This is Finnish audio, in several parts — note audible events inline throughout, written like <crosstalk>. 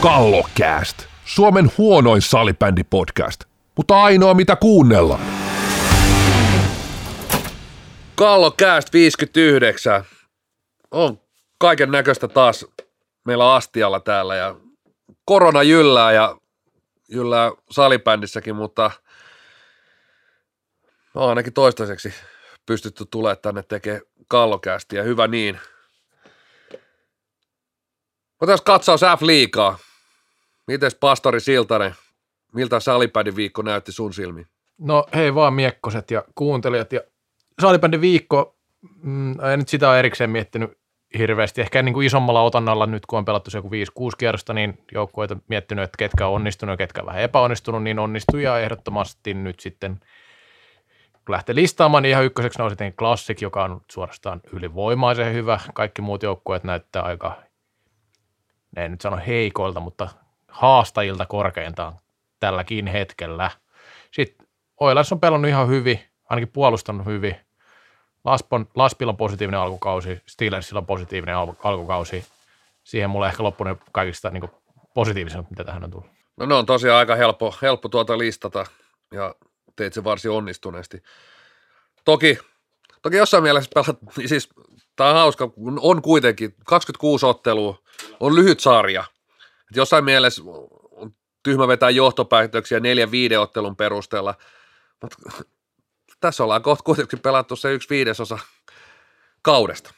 Kallokääst, Suomen huonoin salibändipodcast, mutta ainoa mitä kuunnellaan. Kallokääst 59. On kaiken näköistä taas meillä astialla täällä ja korona jyllää ja jyllää salibändissäkin, mutta on ainakin toistaiseksi pystytty tulemaan tänne tekemään kallokästiä. Hyvä niin. Otetaan katsaus F-liigaa. Mites pastori Siltanen, miltä salibändin viikko näytti sun silmiin? No hei vaan miekkoset ja kuuntelijat ja salibändin viikko, mm, en nyt sitä ole erikseen miettinyt hirveästi. Ehkä niin kuin isommalla otannalla nyt, kun on pelattu se joku 5-6 kierrosta, niin joukkueita miettinyt, että ketkä on onnistunut ja ketkä vähän epäonnistunut, niin onnistui ja ehdottomasti nyt sitten kun lähtee listaamaan, niin ihan ykköseksi nousi tietenkin Classic, joka on suorastaan ylivoimaisen hyvä. Kaikki muut joukkueet näyttää aika, ne en nyt sano heikoilta, mutta haastajilta korkeintaan tälläkin hetkellä. Sitten Oilers on pelannut ihan hyvin, ainakin puolustanut hyvin. Laspon, Laspilla on positiivinen alkukausi, Steelersilla on positiivinen al- alkukausi. Siihen mulle ehkä loppuinen kaikista niin positiivisemmat, mitä tähän on tullut. No ne on tosiaan aika helppo, helppo tuota listata ja teit se varsin onnistuneesti. Toki, toki jossain mielessä pelat, siis tämä on hauska, on kuitenkin 26 ottelua, on lyhyt sarja. Et jossain mielessä on tyhmä vetää johtopäätöksiä neljän viiden ottelun perusteella, mutta tässä ollaan kohta kuitenkin pelattu se yksi viidesosa kaudesta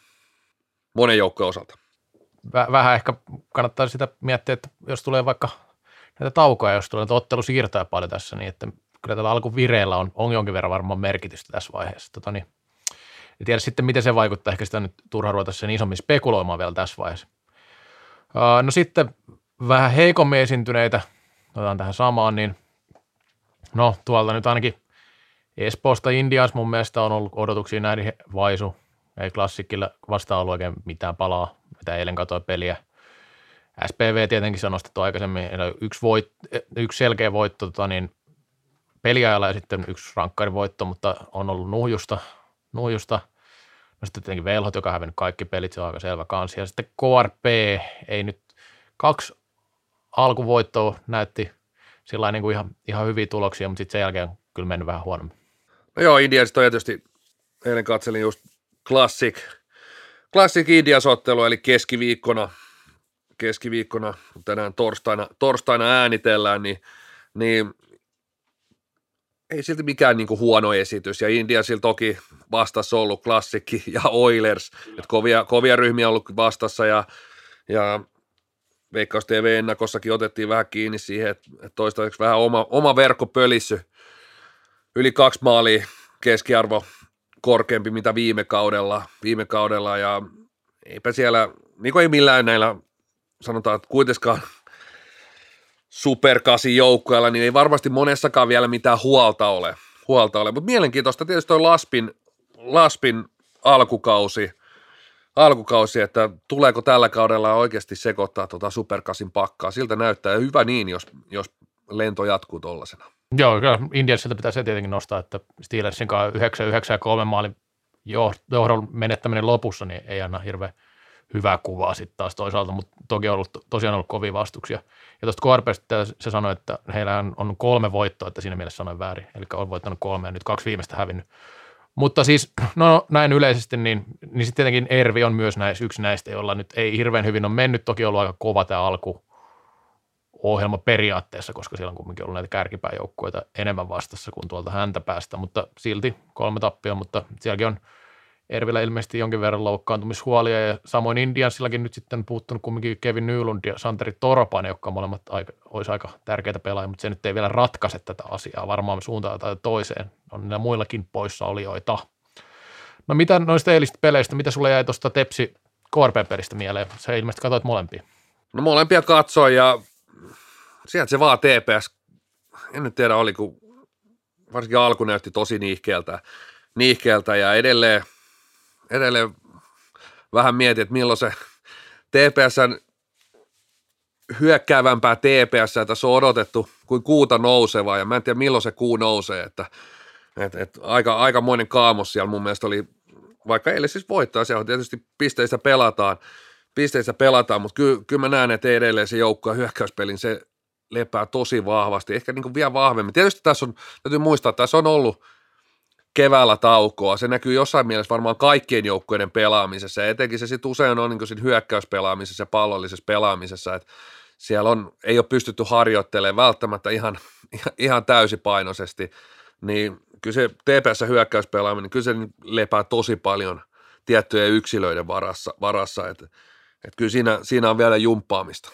monen joukkojen osalta. Vähän ehkä kannattaa sitä miettiä, että jos tulee vaikka näitä taukoja, jos tulee ottelu siirtää paljon tässä, niin että kyllä tällä alkuvireellä on, on jonkin verran varmaan merkitystä tässä vaiheessa. Tota niin, en tiedä sitten, miten se vaikuttaa. Ehkä sitä nyt turha ruveta sen isommin spekuloimaan vielä tässä vaiheessa. No sitten vähän heikommin esiintyneitä, otetaan tähän samaan, niin no tuolta nyt ainakin Espoosta Indias mun mielestä on ollut odotuksia näin vaisu. Ei klassikilla vastaan ollut oikein mitään palaa, mitä eilen katsoi peliä. SPV tietenkin se nostettu aikaisemmin, yksi, voit, yksi selkeä voitto tota niin, peliajalla ja sitten yksi voitto, mutta on ollut nuhjusta. nuhjusta. No sitten tietenkin Velhot, joka on hävinnyt kaikki pelit, se on aika selvä kansi. Ja sitten KRP ei nyt kaksi alkuvoittoa näytti sillä niin kuin ihan, ihan hyviä tuloksia, mutta sitten sen jälkeen kyllä mennyt vähän huonommin. No joo, Indians on tietysti, eilen katselin just Classic, Classic Indias-ottelu, eli keskiviikkona, keskiviikkona, tänään torstaina, torstaina äänitellään, niin, niin ei silti mikään niin kuin huono esitys, ja Indiasilla toki vastassa ollut klassikki ja Oilers, että kovia, kovia ryhmiä ollut vastassa, ja, ja Veikkaus TV-ennakossakin otettiin vähän kiinni siihen, että, toistaiseksi vähän oma, oma verkko pölissy, yli kaksi maalia keskiarvo korkeampi mitä viime kaudella, viime kaudella ja eipä siellä, niin kuin ei millään näillä, sanotaan, että kuitenkaan superkasi joukkueella, niin ei varmasti monessakaan vielä mitään huolta ole. Huolta ole. Mutta mielenkiintoista tietysti toi Laspin, Laspin alkukausi, alkukausi, että tuleeko tällä kaudella oikeasti sekoittaa tuota superkasin pakkaa. Siltä näyttää hyvä niin, jos, jos lento jatkuu tuollaisena. Joo, kyllä Indiansilta pitää se tietenkin nostaa, että Steelersin kanssa 9, 9 ja 3 maalin johdon menettäminen lopussa, niin ei anna hirveän hyvää kuvaa sitten taas toisaalta, mutta toki on ollut, tosiaan ollut kovia vastuksia. Ja tuosta KRPstä se sanoi, että heillä on kolme voittoa, että siinä mielessä sanoin väärin, eli on voittanut kolme ja nyt kaksi viimeistä hävinnyt. Mutta siis, no näin yleisesti, niin, niin sitten tietenkin Ervi on myös näis, yksi näistä, jolla nyt ei hirveän hyvin ole mennyt. Toki ollut aika kova tämä alku ohjelma periaatteessa, koska siellä on kuitenkin ollut näitä kärkipääjoukkueita enemmän vastassa kuin tuolta häntä päästä, mutta silti kolme tappia, mutta sielläkin on – Ervillä ilmeisesti jonkin verran loukkaantumishuolia ja samoin Indiansillakin nyt sitten puuttunut kumminkin Kevin Nylund ja Santeri Toropan, jotka molemmat aika, olisi aika tärkeitä pelaajia, mutta se nyt ei vielä ratkaise tätä asiaa varmaan suuntaan tai toiseen. On niillä muillakin poissaolijoita. No mitä noista eilistä peleistä, mitä sulle jäi tuosta Tepsi KRP-pelistä mieleen? Se ilmeisesti katsoit molempia. No molempia katsoin ja sieltä se vaan TPS, en nyt tiedä oliko, varsinkin alku näytti tosi niihkeeltä, niihkeeltä ja edelleen – edelleen vähän mietin, että milloin se TPSn hyökkäävämpää TPS, tässä on odotettu kuin kuuta nousevaa, ja mä en tiedä milloin se kuu nousee, että et, et aika, aikamoinen kaamos siellä mun mielestä oli, vaikka eilen siis voittaa, siellä tietysti pisteistä pelataan, pisteissä pelataan, mutta kyllä, kyllä mä näen, että edelleen se joukko hyökkäyspelin se lepää tosi vahvasti, ehkä niin kuin vielä vahvemmin. Tietysti tässä on, täytyy muistaa, että tässä on ollut keväällä taukoa. Se näkyy jossain mielessä varmaan kaikkien joukkueiden pelaamisessa, ja etenkin se sitten usein on niin siinä hyökkäyspelaamisessa ja pallollisessa pelaamisessa, että siellä on, ei ole pystytty harjoittelemaan välttämättä ihan, <laughs> ihan, täysipainoisesti, niin kyllä se TPS hyökkäyspelaaminen, niin kyllä se lepää tosi paljon tiettyjen yksilöiden varassa, varassa että, että kyllä siinä, siinä on vielä jumppaamista.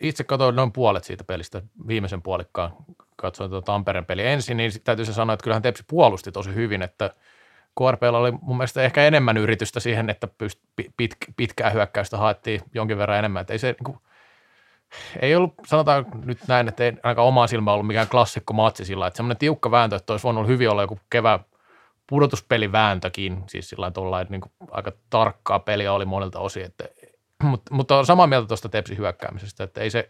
Itse katsoin noin puolet siitä pelistä, viimeisen puolikkaan katsoin tuota Tampereen peli ensin, niin täytyy se sanoa, että kyllähän Tepsi puolusti tosi hyvin, että KRPllä oli mun mielestä ehkä enemmän yritystä siihen, että pyst, pit, pitkää hyökkäystä haettiin jonkin verran enemmän, että ei se niin kuin, ei ollut, sanotaan nyt näin, että ei ainakaan omaa silmää ollut mikään klassikko matsi sillä, että semmoinen tiukka vääntö, että olisi voinut hyvin olla joku kevään pudotuspelivääntökin, siis sillä tavalla, että niin kuin aika tarkkaa peliä oli monilta osin, että, mutta, mutta on samaa mieltä tuosta Tepsi hyökkäämisestä, että ei se,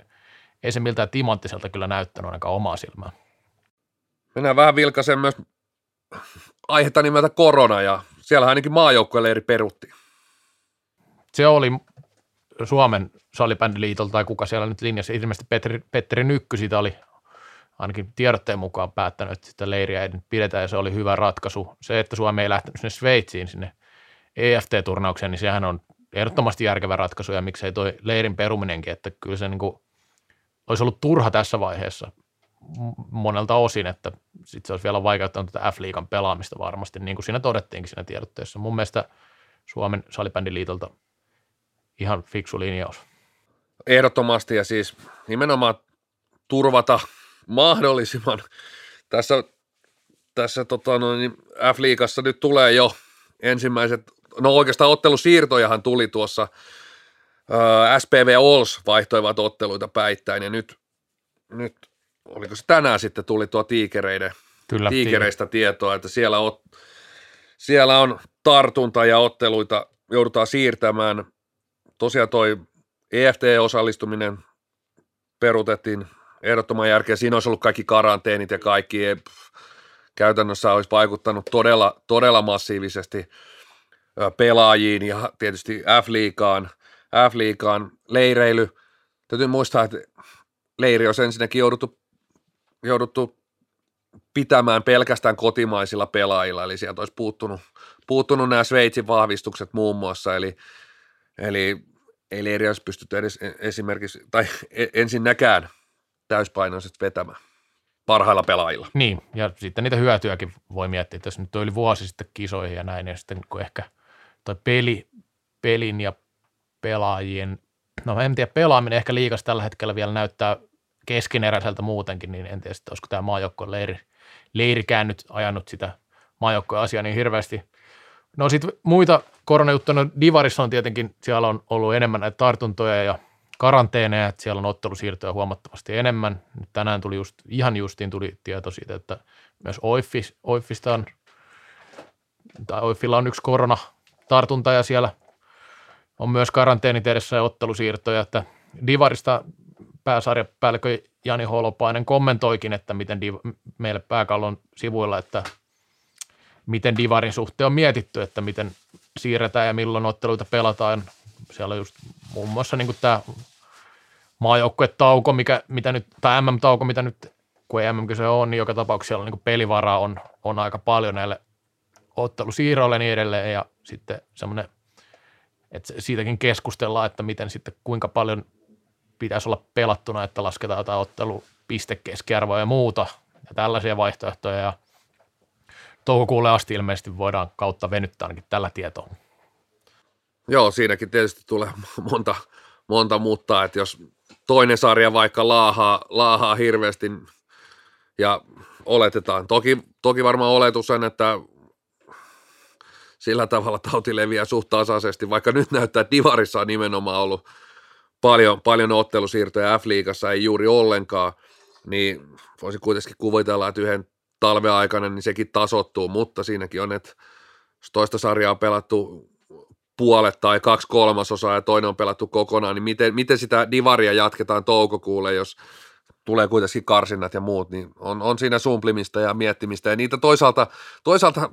ei se miltään timanttiselta kyllä näyttänyt ainakaan omaa silmää. Mennään vähän vilkaisen myös aihetta nimeltä korona ja siellä ainakin maajoukkueleiri perutti. Se oli Suomen salibändiliitolta tai kuka siellä nyt linjassa, ilmeisesti Petteri, Petteri Nykky siitä oli ainakin tiedotteen mukaan päättänyt, että sitä leiriä ei nyt pidetä ja se oli hyvä ratkaisu. Se, että Suomi ei lähtenyt sinne Sveitsiin, sinne EFT-turnaukseen, niin sehän on ehdottomasti järkevä ratkaisu ja miksei toi leirin peruminenkin, että kyllä se niin kuin olisi ollut turha tässä vaiheessa monelta osin, että sitten se olisi vielä vaikeuttanut tätä F-liigan pelaamista varmasti, niin kuin siinä todettiinkin siinä tiedotteessa. Mun mielestä Suomen salibändiliitolta ihan fiksu linjaus. Ehdottomasti ja siis nimenomaan turvata mahdollisimman. Tässä, tässä tota, no, niin F-liigassa nyt tulee jo ensimmäiset, no oikeastaan ottelusiirtojahan tuli tuossa, SPV Ols vaihtoivat otteluita päittäin ja nyt, nyt oliko se tänään sitten tuli tuo tiikereiden, Kyllä, tiikereistä tietoa, että siellä, on, siellä on tartunta ja otteluita joudutaan siirtämään. Tosiaan toi EFT-osallistuminen perutettiin ehdottoman järkeä. Siinä olisi ollut kaikki karanteenit ja kaikki. Käytännössä olisi vaikuttanut todella, todella massiivisesti pelaajiin ja tietysti F-liigaan, F-liigaan leireily. Täytyy muistaa, että leiri on ensinnäkin jouduttu, jouduttu pitämään pelkästään kotimaisilla pelaajilla, eli sieltä olisi puuttunut, puuttunut nämä Sveitsin vahvistukset muun muassa, eli, eli ei leiri olisi pystytty edes esimerkiksi, tai e, ensinnäkään täyspainoiset vetämään parhailla pelaajilla. Niin, ja sitten niitä hyötyäkin voi miettiä, että jos nyt on yli vuosi sitten kisoihin ja näin, ja sitten kun ehkä toi peli, pelin ja pelaajien, no en tiedä, pelaaminen ehkä liikas tällä hetkellä vielä näyttää keskineräiseltä muutenkin, niin en tiedä, olisiko tämä maajoukkojen leiri, leirikään nyt ajanut sitä maajoukkojen asiaa niin hirveästi. No sitten muita koronajuttuja, no Divarissa on tietenkin, siellä on ollut enemmän näitä tartuntoja ja karanteeneja, että siellä on ottelusiirtoja huomattavasti enemmän. Nyt tänään tuli just, ihan justiin tuli tieto siitä, että myös Oiffis, Oiffista on, tai Oiffilla on yksi koronatartunta ja siellä on myös karanteenit edessä ja ottelusiirtoja, että Divarista pääsarjapäällikö Jani Holopainen kommentoikin, että miten div, meille pääkallon sivuilla, että miten Divarin suhteen on mietitty, että miten siirretään ja milloin otteluita pelataan. Siellä on just muun muassa niin tämä maajoukkuetauko, mikä, mitä nyt, tai MM-tauko, mitä nyt, kun ei mm se on, niin joka tapauksessa niin pelivaraa on, on aika paljon näille ottelusiirroille ja niin edelleen, ja sitten semmoinen, että siitäkin keskustellaan, että miten sitten, kuinka paljon pitäisi olla pelattuna, että lasketaan jotain ottelupistekeskiarvoa ja muuta, ja tällaisia vaihtoehtoja, ja toukokuulle asti ilmeisesti voidaan kautta venyttää ainakin tällä tietoa. Joo, siinäkin tietysti tulee <laughs> monta, monta muuttaa, että jos toinen sarja vaikka laahaa, laahaa hirveästi ja oletetaan, toki, toki varmaan oletus on, että sillä tavalla tauti leviää suht tasaisesti, vaikka nyt näyttää, että Divarissa on nimenomaan ollut paljon, paljon ottelusiirtoja F-liigassa, ei juuri ollenkaan, niin voisi kuitenkin kuvitella, että yhden talven aikana niin sekin tasottuu, mutta siinäkin on, että jos toista sarjaa on pelattu puolet tai kaksi kolmasosaa ja toinen on pelattu kokonaan, niin miten, miten sitä divaria jatketaan toukokuulle, jos tulee kuitenkin karsinnat ja muut, niin on, on siinä sumplimista ja miettimistä. Ja niitä toisaalta, toisaalta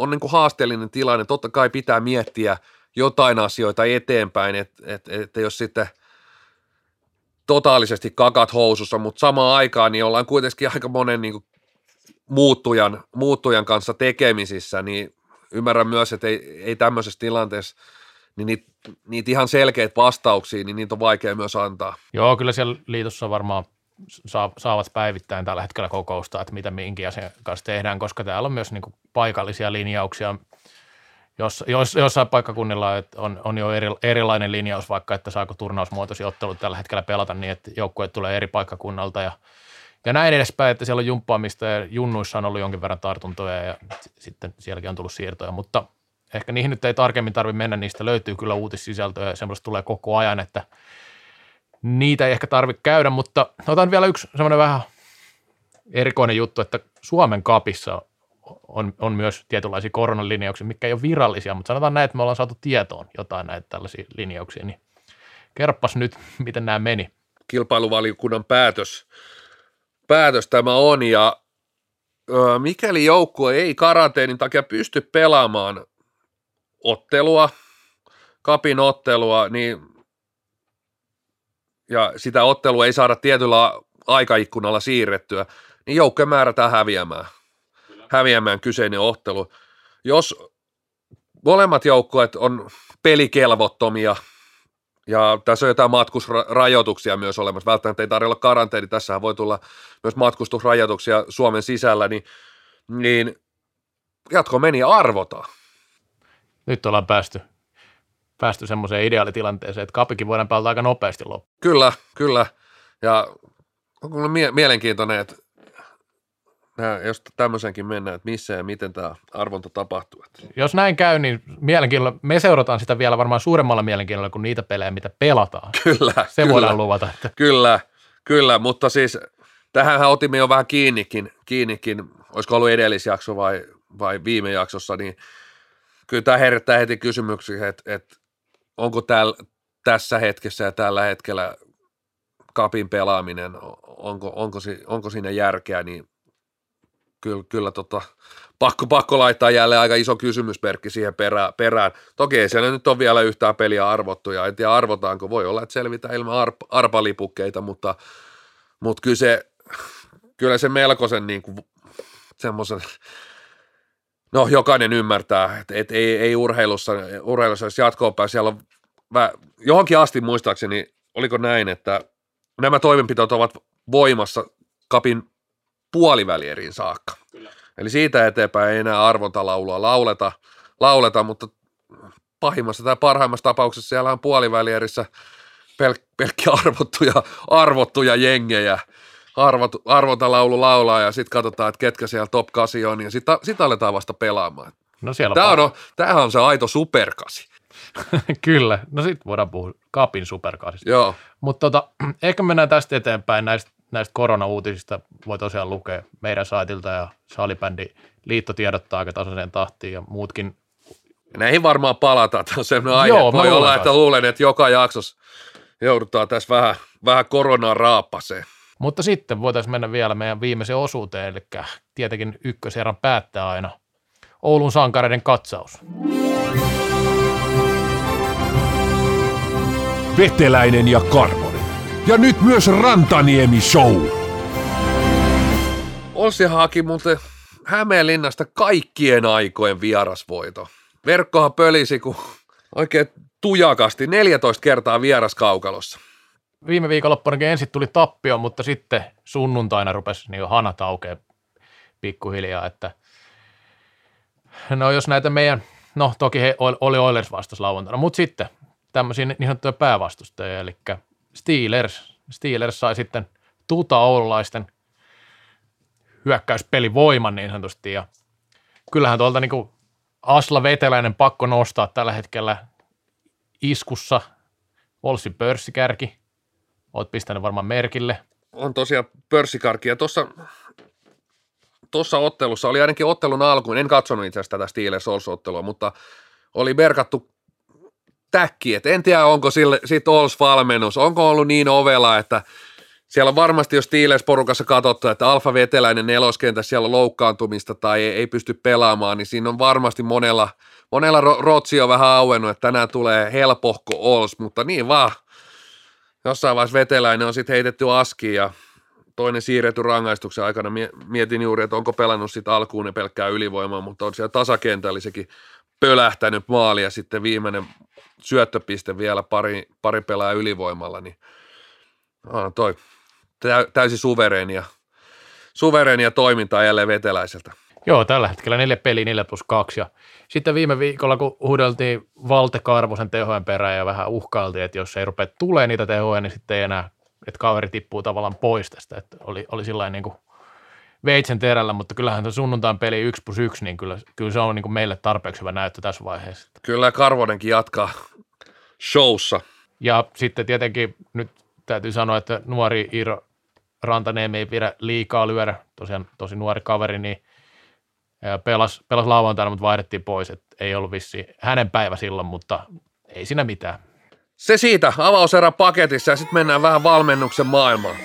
on niin kuin haasteellinen tilanne. Totta kai pitää miettiä jotain asioita eteenpäin, että et, et, jos sitten totaalisesti kakat housussa, mutta samaan aikaan niin ollaan kuitenkin aika monen niin kuin muuttujan, muuttujan kanssa tekemisissä, niin ymmärrän myös, että ei, ei tämmöisessä tilanteessa niin niitä, niitä ihan selkeitä vastauksia, niin niitä on vaikea myös antaa. Joo, kyllä siellä liitossa varmaan saavat päivittäin tällä hetkellä kokousta, että mitä minkin asian kanssa tehdään, koska täällä on myös niin kuin paikallisia linjauksia. Jos, jos, jossain paikkakunnilla on, on jo eri, erilainen linjaus vaikka, että saako turnausmuotoisia ottelut tällä hetkellä pelata niin, että joukkueet tulee eri paikkakunnalta ja, ja näin edespäin, että siellä on jumppaamista ja junnuissa on ollut jonkin verran tartuntoja ja sitten sielläkin on tullut siirtoja, mutta ehkä niihin nyt ei tarkemmin tarvitse mennä, niistä löytyy kyllä uutissisältöä ja semmoista tulee koko ajan, että – niitä ei ehkä tarvitse käydä, mutta otan vielä yksi semmoinen vähän erikoinen juttu, että Suomen kapissa on, on myös tietynlaisia koronalinjauksia, mikä ei ole virallisia, mutta sanotaan näin, että me ollaan saatu tietoon jotain näitä tällaisia linjauksia, niin kerppas nyt, miten nämä meni. Kilpailuvaliokunnan päätös, päätös tämä on, ja ö, mikäli joukkue ei karanteenin takia pysty pelaamaan ottelua, kapin ottelua, niin ja sitä ottelua ei saada tietyllä aikaikkunalla siirrettyä, niin joukkoja määrätään häviämään. Kyllä. Häviämään kyseinen ottelu. Jos molemmat joukkueet on pelikelvottomia, ja tässä on jotain matkusrajoituksia myös olemassa. Välttämättä ei tarvitse olla karanteeni, tässähän voi tulla myös matkustusrajoituksia Suomen sisällä, niin, niin jatko meni arvota. Nyt ollaan päästy päästy semmoiseen ideaalitilanteeseen, että kapikin voidaan pelata aika nopeasti loppuun. Kyllä, kyllä. Ja on kyllä mie- mielenkiintoinen, että jos tämmöisenkin mennään, että missä ja miten tämä arvonta tapahtuu. Jos näin käy, niin mielenkiinnolla, me seurataan sitä vielä varmaan suuremmalla mielenkiinnolla kuin niitä pelejä, mitä pelataan. Kyllä. Se kyllä, voidaan luvata. Että. Kyllä, kyllä, mutta siis tähänhän otimme jo vähän kiinnikin, kiinnikin olisiko ollut edellisjakso vai, vai viime jaksossa, niin kyllä tämä herättää heti kysymyksiä, että, että onko täl, tässä hetkessä ja tällä hetkellä kapin pelaaminen, onko, onko, onko siinä järkeä, niin kyllä, kyllä tota, pakko, pakko laittaa jälleen aika iso kysymysmerkki siihen perään. perään. Toki ei siellä nyt ole vielä yhtään peliä arvottu ja en tiedä arvotaanko, voi olla, että selvitään ilman arp, arpalipukkeita, mutta, mutta kyllä, se, kyllä se melkoisen niin kuin, semmoisen no jokainen ymmärtää, että, että ei, ei urheilussa, urheilussa jos jatkoon päin, siellä on vä, johonkin asti muistaakseni, oliko näin, että nämä toimenpiteet ovat voimassa kapin puolivälieriin saakka. Kyllä. Eli siitä eteenpäin ei enää arvontalaulua lauleta, lauleta, mutta pahimmassa tai parhaimmassa tapauksessa siellä on puolivälierissä pel- pelkkiä arvottuja, arvottuja jengejä, arvot, arvontalaulu laulaa ja sitten katsotaan, että ketkä siellä top 8 on ja sitten sit aletaan vasta pelaamaan. No siellä Tämä on, tämähän on se aito superkasi. <laughs> Kyllä, no sitten voidaan puhua kapin superkasista. Joo. Mutta tota, <clears throat> ehkä mennään tästä eteenpäin näistä, näistä koronauutisista. Voi tosiaan lukea meidän saitilta ja salibändi liitto tiedottaa aika tasaiseen tahtiin ja muutkin. Näihin varmaan palataan. Tämä on sellainen aihe. Joo, Voi olla, että luulen, että joka jaksossa joudutaan tässä vähän, vähän koronaa raappaseen. Mutta sitten voitaisiin mennä vielä meidän viimeiseen osuuteen, eli tietenkin ykköserän päättää aina Oulun sankareiden katsaus. Veteläinen ja Karvonen. Ja nyt myös Rantaniemi Show. Olsi haki muuten Hämeenlinnasta kaikkien aikojen vierasvoito. Verkkohan pölisi, kun oikein tujakasti 14 kertaa vieraskaukalossa viime viikonloppunakin ensin tuli tappio, mutta sitten sunnuntaina rupesi niin hanat aukeaa pikkuhiljaa, että no jos näitä meidän, no toki he oli Oilers vastas lauantaina, mutta sitten tämmöisiä niin sanottuja päävastustajia, eli Steelers, Steelers sai sitten tuta oululaisten hyökkäyspelivoiman niin sanotusti, ja kyllähän tuolta niin kuin Asla Veteläinen pakko nostaa tällä hetkellä iskussa. Olssi pörssikärki, Oot pistänyt varmaan merkille. On tosiaan pörssikarki ja tuossa tuossa ottelussa oli ainakin ottelun alkuun, en katsonut itse asiassa tätä Steelers ottelua mutta oli merkattu täkki, että en tiedä onko sille, sit Ols valmennus, onko ollut niin ovela, että siellä on varmasti, jos Steelers-porukassa katsottu, että Alfa Veteläinen neloskentä siellä on loukkaantumista tai ei, ei pysty pelaamaan, niin siinä on varmasti monella, monella rotsi on vähän auennut, että tänään tulee helpohko Ols, mutta niin vaan. Jossain vaiheessa Veteläinen on sitten heitetty askiin ja toinen siirretty rangaistuksen aikana. Mietin juuri, että onko pelannut sitten alkuun ne pelkkää ylivoimaa, mutta on siellä tasakentällä sekin pölähtänyt maali ja sitten viimeinen syöttöpiste vielä pari, pari pelaa ylivoimalla, niin on toi täysin suvereenia, suvereenia toimintaa jälleen veteläiseltä. Joo, tällä hetkellä neljä peliä, neljä plus kaksi. Ja sitten viime viikolla, kun huudeltiin Valte Karvosen tehojen perään ja vähän uhkailtiin, että jos ei rupea tulee niitä tehoja, niin sitten ei enää, että kaveri tippuu tavallaan pois tästä. Että oli, oli sillä niin kuin veitsen terällä, mutta kyllähän tuon sunnuntain peli 1 plus 1, niin kyllä, kyllä se on niin kuin meille tarpeeksi hyvä näyttö tässä vaiheessa. Kyllä Karvonenkin jatkaa showssa. Ja sitten tietenkin nyt täytyy sanoa, että nuori Iiro Rantaneemi ei pidä liikaa lyödä, tosiaan tosi nuori kaveri, niin pelas, pelas lauantaina, mutta vaihdettiin pois, että ei ollut vissi hänen päivä silloin, mutta ei siinä mitään. Se siitä avauserä paketissa ja sitten mennään vähän valmennuksen maailmaan.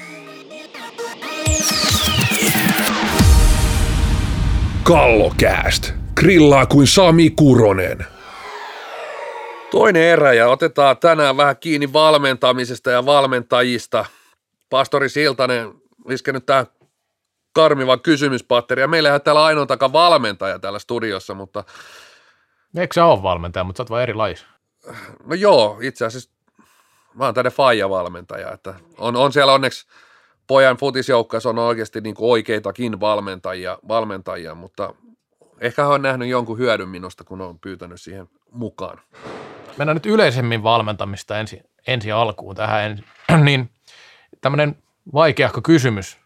Kallokääst. Grillaa kuin Sami Kuronen. Toinen erä ja otetaan tänään vähän kiinni valmentamisesta ja valmentajista. Pastori Siltanen iskenyt tähän karmivan kysymyspatteri. Ja meillähän täällä ainoa taka valmentaja täällä studiossa, mutta... Eikö sä ole valmentaja, mutta sä oot vaan eri? No joo, itse asiassa mä oon tänne Faija-valmentaja, että on, on siellä onneksi pojan futisjoukkueessa on oikeasti niin kuin oikeitakin valmentajia, valmentajia, mutta ehkä hän on nähnyt jonkun hyödyn minusta, kun on pyytänyt siihen mukaan. Mennään nyt yleisemmin valmentamista ensi, ensi alkuun tähän, en, <clears throat> niin tämmöinen vaikeahko kysymys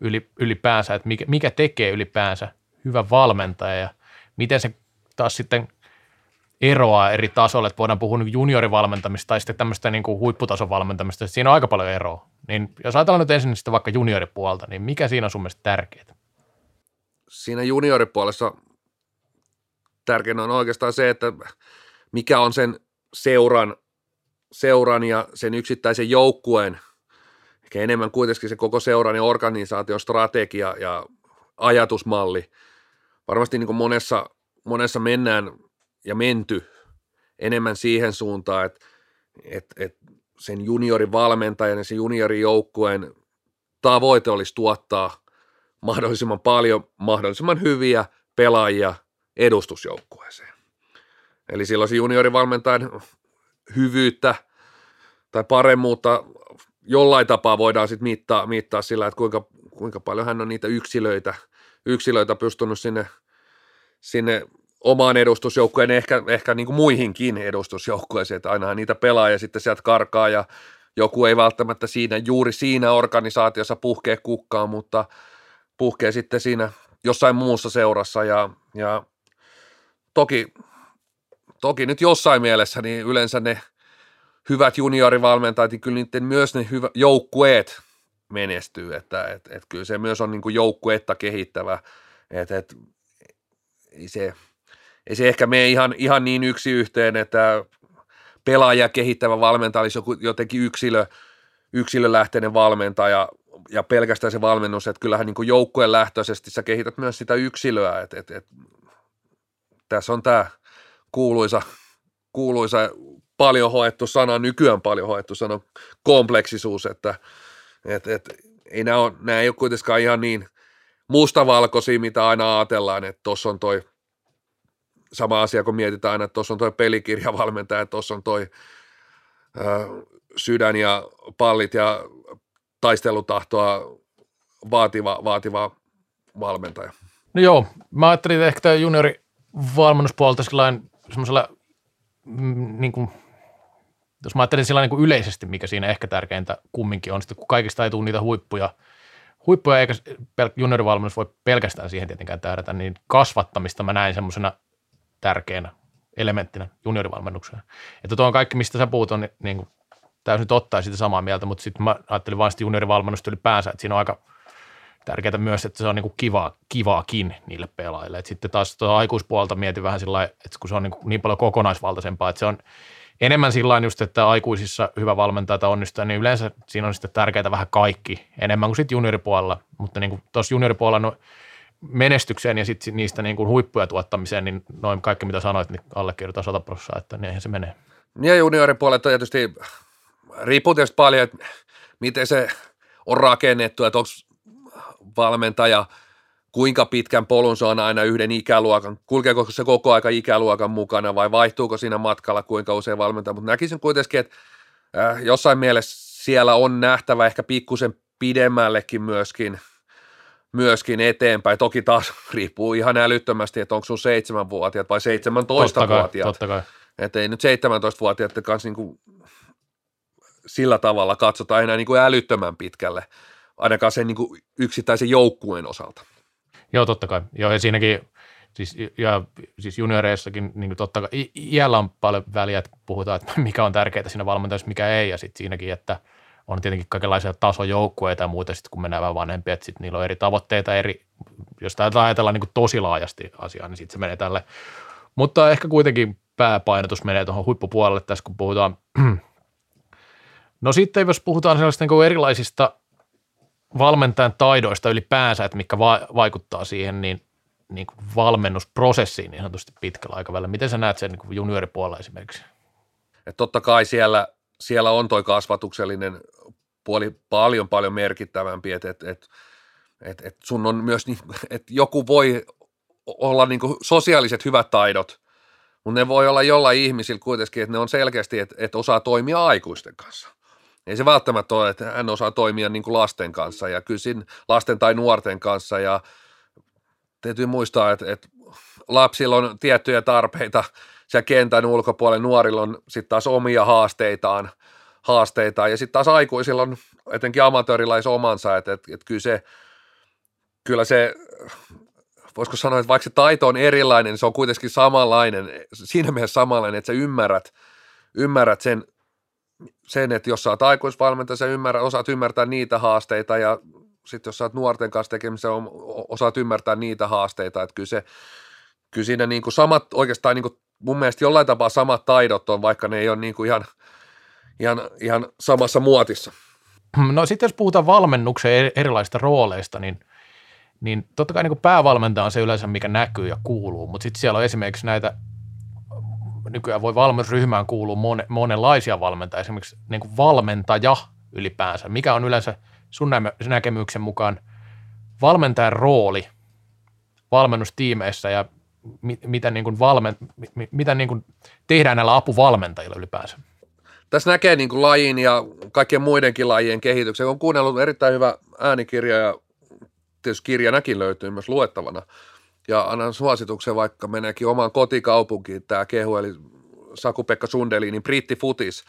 yli, ylipäänsä, että mikä, mikä tekee ylipäänsä hyvä valmentaja ja miten se taas sitten eroaa eri tasoille, että voidaan puhua juniorivalmentamista tai sitten tämmöistä niin kuin huipputason valmentamista, siinä on aika paljon eroa. Niin jos ajatellaan nyt ensin sitä vaikka junioripuolta, niin mikä siinä on sun mielestä tärkeää? Siinä junioripuolessa tärkeintä on oikeastaan se, että mikä on sen seuran, seuran ja sen yksittäisen joukkueen, ehkä enemmän kuitenkin se koko seuran ja organisaation strategia ja ajatusmalli. Varmasti niin kuin monessa, monessa mennään ja menty enemmän siihen suuntaan, että, että, että sen juniorivalmentajan ja sen juniorijoukkueen tavoite olisi tuottaa mahdollisimman paljon, mahdollisimman hyviä pelaajia edustusjoukkueeseen. Eli silloin se juniorivalmentajan hyvyyttä tai paremmuutta. Jollain tapaa voidaan sitten mittaa, mittaa sillä, että kuinka, kuinka paljon hän on niitä yksilöitä, yksilöitä pystynyt sinne, sinne omaan edustusjoukkueen, ehkä, ehkä niin kuin muihinkin edustusjoukkueisiin, että ainahan niitä pelaa ja sitten sieltä karkaa ja joku ei välttämättä siinä, juuri siinä organisaatiossa puhkee kukkaan, mutta puhkee sitten siinä jossain muussa seurassa ja, ja toki, toki nyt jossain mielessä niin yleensä ne hyvät juniorivalmentajat, niin kyllä niiden myös ne hyvä, joukkueet menestyy, että et, et kyllä se myös on niin kuin joukkuetta kehittävä, että et, ei se, ei se ehkä mene ihan, ihan niin yksi yhteen, että pelaaja kehittävä valmentaja olisi joku, jotenkin yksilö, yksilölähteinen valmentaja ja pelkästään se valmennus, että kyllähän niin joukkueen lähtöisesti sä kehität myös sitä yksilöä, että, että, että tässä on tämä kuuluisa, kuuluisa paljon hoettu sana, nykyään paljon hoettu sana, kompleksisuus, että et, et, ei nämä, ole, nämä ei ole kuitenkaan ihan niin mustavalkoisia, mitä aina ajatellaan, että tuossa on toi sama asia, kun mietitään aina, että tuossa on toi pelikirjavalmentaja, että tuossa on toi ö, sydän ja pallit ja taistelutahtoa vaativa, vaativa valmentaja. No joo, mä ajattelin, että ehkä tämä juniorivalmennuspuolta semmoisella, mm, niin kuin, jos mä ajattelin sillä niin kuin yleisesti, mikä siinä ehkä tärkeintä kumminkin on, sitten kun kaikista ei tule niitä huippuja, huippuja eikä pel- juniorivalmennus voi pelkästään siihen tietenkään tähdätä, niin kasvattamista mä näin semmoisena tärkeänä elementtinä juniorivalmennukseen. Että tuo on kaikki, mistä sä puhut, on niin, niin kuin täysin totta ja sitä samaa mieltä, mutta sitten mä ajattelin vain sitä juniorivalmennusta ylipäänsä, että siinä on aika tärkeää myös, että se on niin kuin kivaa, kivaakin niille pelaajille. Et sitten taas tuota aikuispuolta mietin vähän sillä että kun se on niin, niin paljon kokonaisvaltaisempaa, että se on enemmän sillä just, että aikuisissa hyvä valmentaja tai onnistuu, niin yleensä siinä on sitten tärkeää vähän kaikki, enemmän kuin sitten junioripuolella. Mutta niin tuossa junioripuolella no, menestykseen ja sitten niistä niin kuin huippuja tuottamiseen, niin noin kaikki mitä sanoit, niin allekirjoitan 100 prosenttia, että niin se menee. Ja junioripuolella tietysti riippuu tietysti paljon, että miten se on rakennettu, että onko valmentaja, kuinka pitkän polun se on aina yhden ikäluokan, kulkeeko se koko aika ikäluokan mukana vai vaihtuuko siinä matkalla kuinka usein valmentaja, mutta näkisin kuitenkin, että äh, jossain mielessä siellä on nähtävä ehkä pikkusen pidemmällekin myöskin, myöskin eteenpäin. Toki taas <laughs> riippuu ihan älyttömästi, että onko sun seitsemänvuotiaat vai 17-vuotiaat. Totta kai. Että ei nyt 17-vuotiaiden kanssa niin kuin sillä tavalla katsota enää niin kuin älyttömän pitkälle, ainakaan sen niin kuin yksittäisen joukkueen osalta. Joo, totta kai. Joo, ja siinäkin, siis, ja, siis junioreissakin, niin kuin totta kai, iällä on paljon väliä, että puhutaan, että mikä on tärkeää siinä valmentajassa, mikä ei, ja sitten siinäkin, että on tietenkin kaikenlaisia tasojoukkueita ja muuta, sitten kun mennään vähän vanhempia, että sitten niillä on eri tavoitteita, eri, jos tämä ajatellaan niin kuin tosi laajasti asiaa, niin sitten se menee tälle. Mutta ehkä kuitenkin pääpainotus menee tuohon huippupuolelle tässä, kun puhutaan <clears throat> No sitten jos puhutaan sellaisista niin erilaisista valmentajan taidoista ylipäänsä, että mikä va- vaikuttaa siihen, niin, niin kuin valmennusprosessiin niin sanotusti pitkällä aikavälillä. Miten sä näet sen niin kuin junioripuolella esimerkiksi? Et totta kai siellä, siellä on toi kasvatuksellinen puoli paljon paljon merkittävämpi, että et, et, et, et sun on myös, niin, että joku voi olla niin kuin sosiaaliset hyvät taidot, mutta ne voi olla jollain ihmisillä kuitenkin, että ne on selkeästi, että, että osaa toimia aikuisten kanssa – ei se välttämättä ole, että hän osaa toimia niin kuin lasten kanssa ja kysin lasten tai nuorten kanssa ja täytyy muistaa, että, että lapsilla on tiettyjä tarpeita siellä kentän ulkopuolella, nuorilla on sitten taas omia haasteitaan, haasteitaan ja sitten taas aikuisilla on etenkin amatöörilais omansa, että, että, että kyllä se, kyllä se voisiko sanoa, että vaikka se taito on erilainen, niin se on kuitenkin samanlainen, siinä mielessä samanlainen, että sä ymmärrät, ymmärrät sen sen, että jos sä oot aikuisvalmentaja, sä ymmärrä, osaat ymmärtää niitä haasteita ja sitten jos sä oot nuorten kanssa tekemisissä, osaat ymmärtää niitä haasteita, että kyllä, se, kyllä siinä niin kuin samat, oikeastaan niin kuin mun mielestä jollain tapaa samat taidot on, vaikka ne ei ole niin kuin ihan, ihan, ihan samassa muotissa. No sitten jos puhutaan valmennuksen erilaisista rooleista, niin, niin totta kai niin päävalmentaja on se yleensä, mikä näkyy ja kuuluu, mutta sitten siellä on esimerkiksi näitä nykyään voi valmennusryhmään kuulua mon, monenlaisia valmentajia, esimerkiksi niin kuin valmentaja ylipäänsä. Mikä on yleensä sun näkemyksen mukaan valmentajan rooli valmennustiimeissä ja mi, mitä, niin kuin valmen, mi, mitä niin kuin tehdään näillä apuvalmentajilla ylipäänsä? Tässä näkee niin kuin lajin ja kaikkien muidenkin lajien kehityksen. Olen kuunnellut erittäin hyvä äänikirja ja tietysti kirjanakin löytyy myös luettavana – ja annan suosituksen, vaikka meneekin omaan kotikaupunkiin tämä kehu, eli Saku-Pekka Sundelinin brittifutis.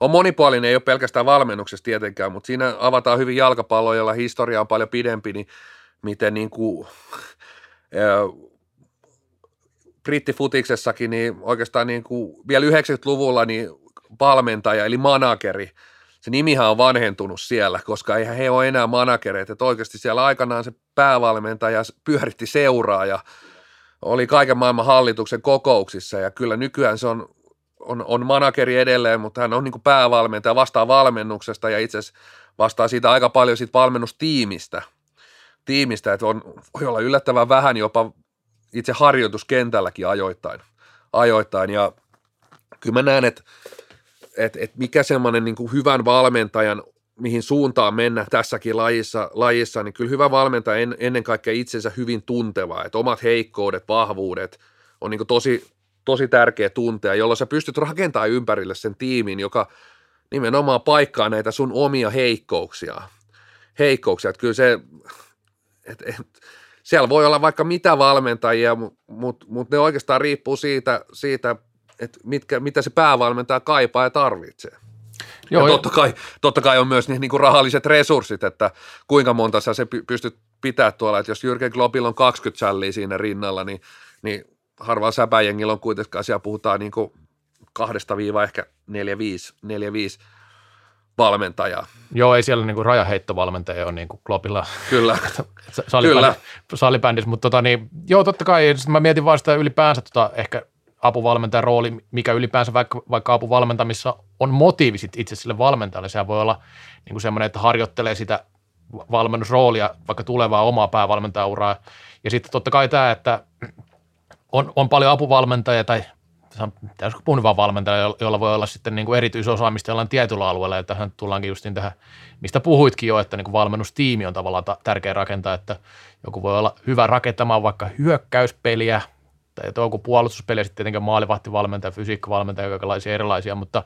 On monipuolinen, ei ole pelkästään valmennuksessa tietenkään, mutta siinä avataan hyvin jalkapalloa, jolla historia on paljon pidempi, niin miten niin kuin, <laughs> brittifutiksessakin, niin oikeastaan niin kuin vielä 90-luvulla niin valmentaja eli manageri – se nimihän on vanhentunut siellä, koska eihän he ole enää managereita, että oikeasti siellä aikanaan se päävalmentaja pyöritti seuraa ja oli kaiken maailman hallituksen kokouksissa. Ja kyllä nykyään se on, on, on manageri edelleen, mutta hän on niin päävalmentaja, vastaa valmennuksesta ja itse asiassa vastaa siitä aika paljon siitä valmennustiimistä, tiimistä, että on, voi olla yllättävän vähän jopa itse harjoituskentälläkin ajoittain, ajoittain. Ja kyllä mä näen, että että et mikä semmoinen niin hyvän valmentajan, mihin suuntaan mennä tässäkin lajissa, lajissa niin kyllä hyvä valmentaja en, ennen kaikkea itsensä hyvin tunteva, että omat heikkoudet, vahvuudet on niin tosi, tosi tärkeä tuntea, jolloin sä pystyt rakentamaan ympärille sen tiimin, joka nimenomaan paikkaa näitä sun omia heikkouksia. Heikkouksia, että kyllä se, et, et, siellä voi olla vaikka mitä valmentajia, mutta mut, mut ne oikeastaan riippuu siitä, siitä että mitkä, mitä se päävalmentaja kaipaa ja tarvitsee. Joo, ja totta kai, totta kai on myös niin, niin kuin rahalliset resurssit, että kuinka monta sä se pystyt pitää tuolla, että jos Jürgen Kloppilla on 20 sälliä siinä rinnalla, niin, niin harvaan säpäjengillä on kuitenkaan, siellä puhutaan niin kuin kahdesta viiva ehkä neljä, viisi, neljä, viisi valmentajaa. Joo, ei siellä niin kuin rajaheittovalmentaja ole niin kuin Kloppilla. Kyllä. <laughs> salibändis, Kyllä. salibändissä, mutta tota, niin, joo, totta kai, mä mietin vaan sitä ylipäänsä tota, ehkä apuvalmentajan rooli, mikä ylipäänsä vaikka, vaikka apuvalmentamissa on motiivi sit itse sille valmentajalle. Sehän voi olla niin kuin semmoinen, että harjoittelee sitä valmennusroolia, vaikka tulevaa omaa päävalmentajauraa. Ja sitten totta kai tämä, että on, on paljon apuvalmentajia tai pitäisikö puhun vaan valmentaja, jolla voi olla sitten niin kuin erityisosaamista jollain tietyllä alueella, ja tähän tullaankin just tähän, mistä puhuitkin jo, että niin kuin valmennustiimi on tavallaan tärkeä rakentaa, että joku voi olla hyvä rakentamaan vaikka hyökkäyspeliä, tai joku puolustuspeli, ja sitten tietenkin maalivahtivalmentaja, fysiikkavalmentaja, kaikenlaisia erilaisia, mutta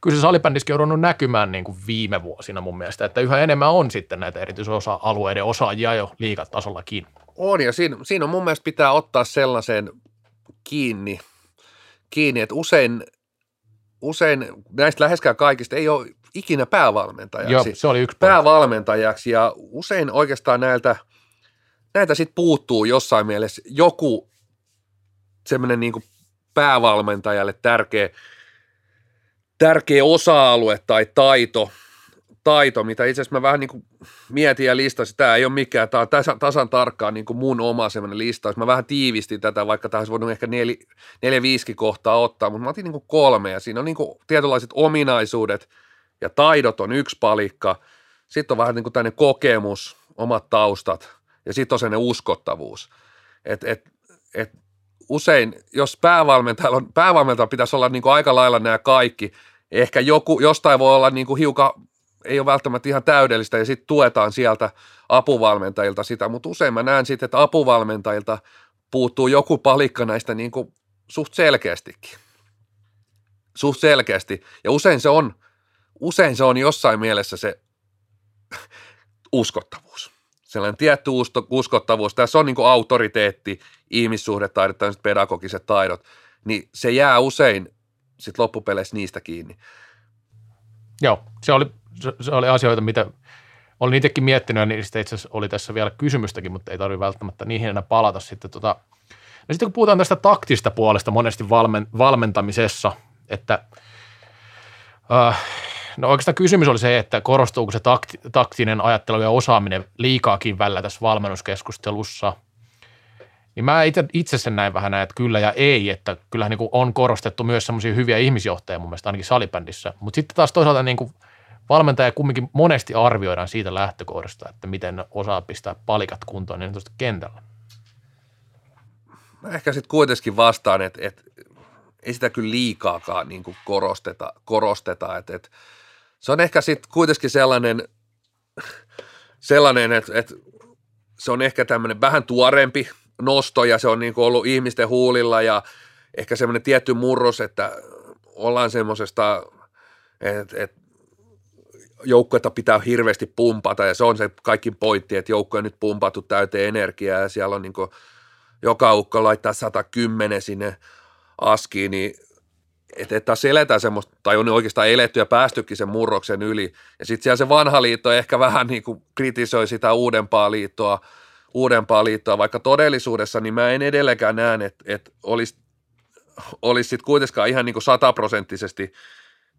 kyllä se salibändiskin on ruvennut näkymään niin kuin viime vuosina mun mielestä, että yhä enemmän on sitten näitä erityisosa-alueiden osaajia jo liikatasollakin. On, ja siinä, siinä on mun mielestä pitää ottaa sellaiseen kiinni, kiinni, että usein, usein näistä läheskään kaikista ei ole ikinä päävalmentajaksi. Joo, se oli yksi päävalmentajaksi ja usein oikeastaan näiltä, näitä sitten puuttuu jossain mielessä joku semmoinen niin päävalmentajalle tärkeä, tärkeä osa-alue tai taito, taito, mitä itse asiassa mä vähän niin kuin mietin ja listasin, tämä ei ole mikään, tämä on tasan, tasan tarkkaan niin kuin mun oma semmoinen listaus. Mä vähän tiivistin tätä, vaikka tämä olisi voinut ehkä neljä, neljä viisi kohtaa ottaa, mutta mä otin niin kuin kolme ja siinä on niin kuin tietynlaiset ominaisuudet ja taidot on yksi palikka. Sitten on vähän niin kuin tämmöinen kokemus, omat taustat ja sitten on sellainen uskottavuus. Et, et, et usein, jos päävalmentajalla on, päävalmentajalla pitäisi olla niin kuin aika lailla nämä kaikki, ehkä joku, jostain voi olla niin kuin hiukan ei ole välttämättä ihan täydellistä ja sitten tuetaan sieltä apuvalmentajilta sitä, mutta usein mä näen sitten, että apuvalmentajilta puuttuu joku palikka näistä niin kuin suht selkeästikin. Suht selkeästi. Ja usein se on, usein se on jossain mielessä se uskottavuus. Sellainen tietty uskottavuus. Tässä on niin kuin autoriteetti, ihmissuhdetaidot, tämmöiset pedagogiset taidot. Niin se jää usein sitten loppupeleissä niistä kiinni. Joo, se oli se, se oli asioita, mitä olin itsekin miettinyt, ja niistä itse asiassa oli tässä vielä kysymystäkin, mutta ei tarvitse välttämättä niihin enää palata sitten. Tota. No sitten kun puhutaan tästä taktista puolesta monesti valmen, valmentamisessa, että äh, no oikeastaan kysymys oli se, että korostuuko se takti, taktinen ajattelu ja osaaminen liikaakin välillä tässä valmennuskeskustelussa – niin mä itse, itse sen näin vähän näin, että kyllä ja ei, että kyllähän niin on korostettu myös semmoisia hyviä ihmisjohtajia mun mielestä ainakin salibändissä, mutta sitten taas toisaalta niin kuin valmentaja kumminkin monesti arvioidaan siitä lähtökohdasta, että miten osaa pistää palikat kuntoon niin kentällä. Mä ehkä sitten kuitenkin vastaan, että, että ei sitä kyllä liikaakaan niin kuin korosteta, korosteta että, että se on ehkä sitten kuitenkin sellainen, sellainen että, että se on ehkä tämmöinen vähän tuorempi nosto ja se on niin kuin ollut ihmisten huulilla ja ehkä semmoinen tietty murros, että ollaan semmoisesta, että, että joukkuetta pitää hirveästi pumpata ja se on se kaikki pointti, että joukko on nyt pumpattu täyteen energiaa ja siellä on niin joka ukko laittaa 110 sinne askiin, niin että, että taas eletään semmoista, tai on oikeastaan eletty ja päästykin sen murroksen yli. Ja sitten siellä se vanha liitto ehkä vähän niin kuin kritisoi sitä uudempaa liittoa, uudempaa liittoa, vaikka todellisuudessa niin mä en edelläkään näe, että, että olisi, olisi sitten kuitenkaan ihan niin kuin sataprosenttisesti –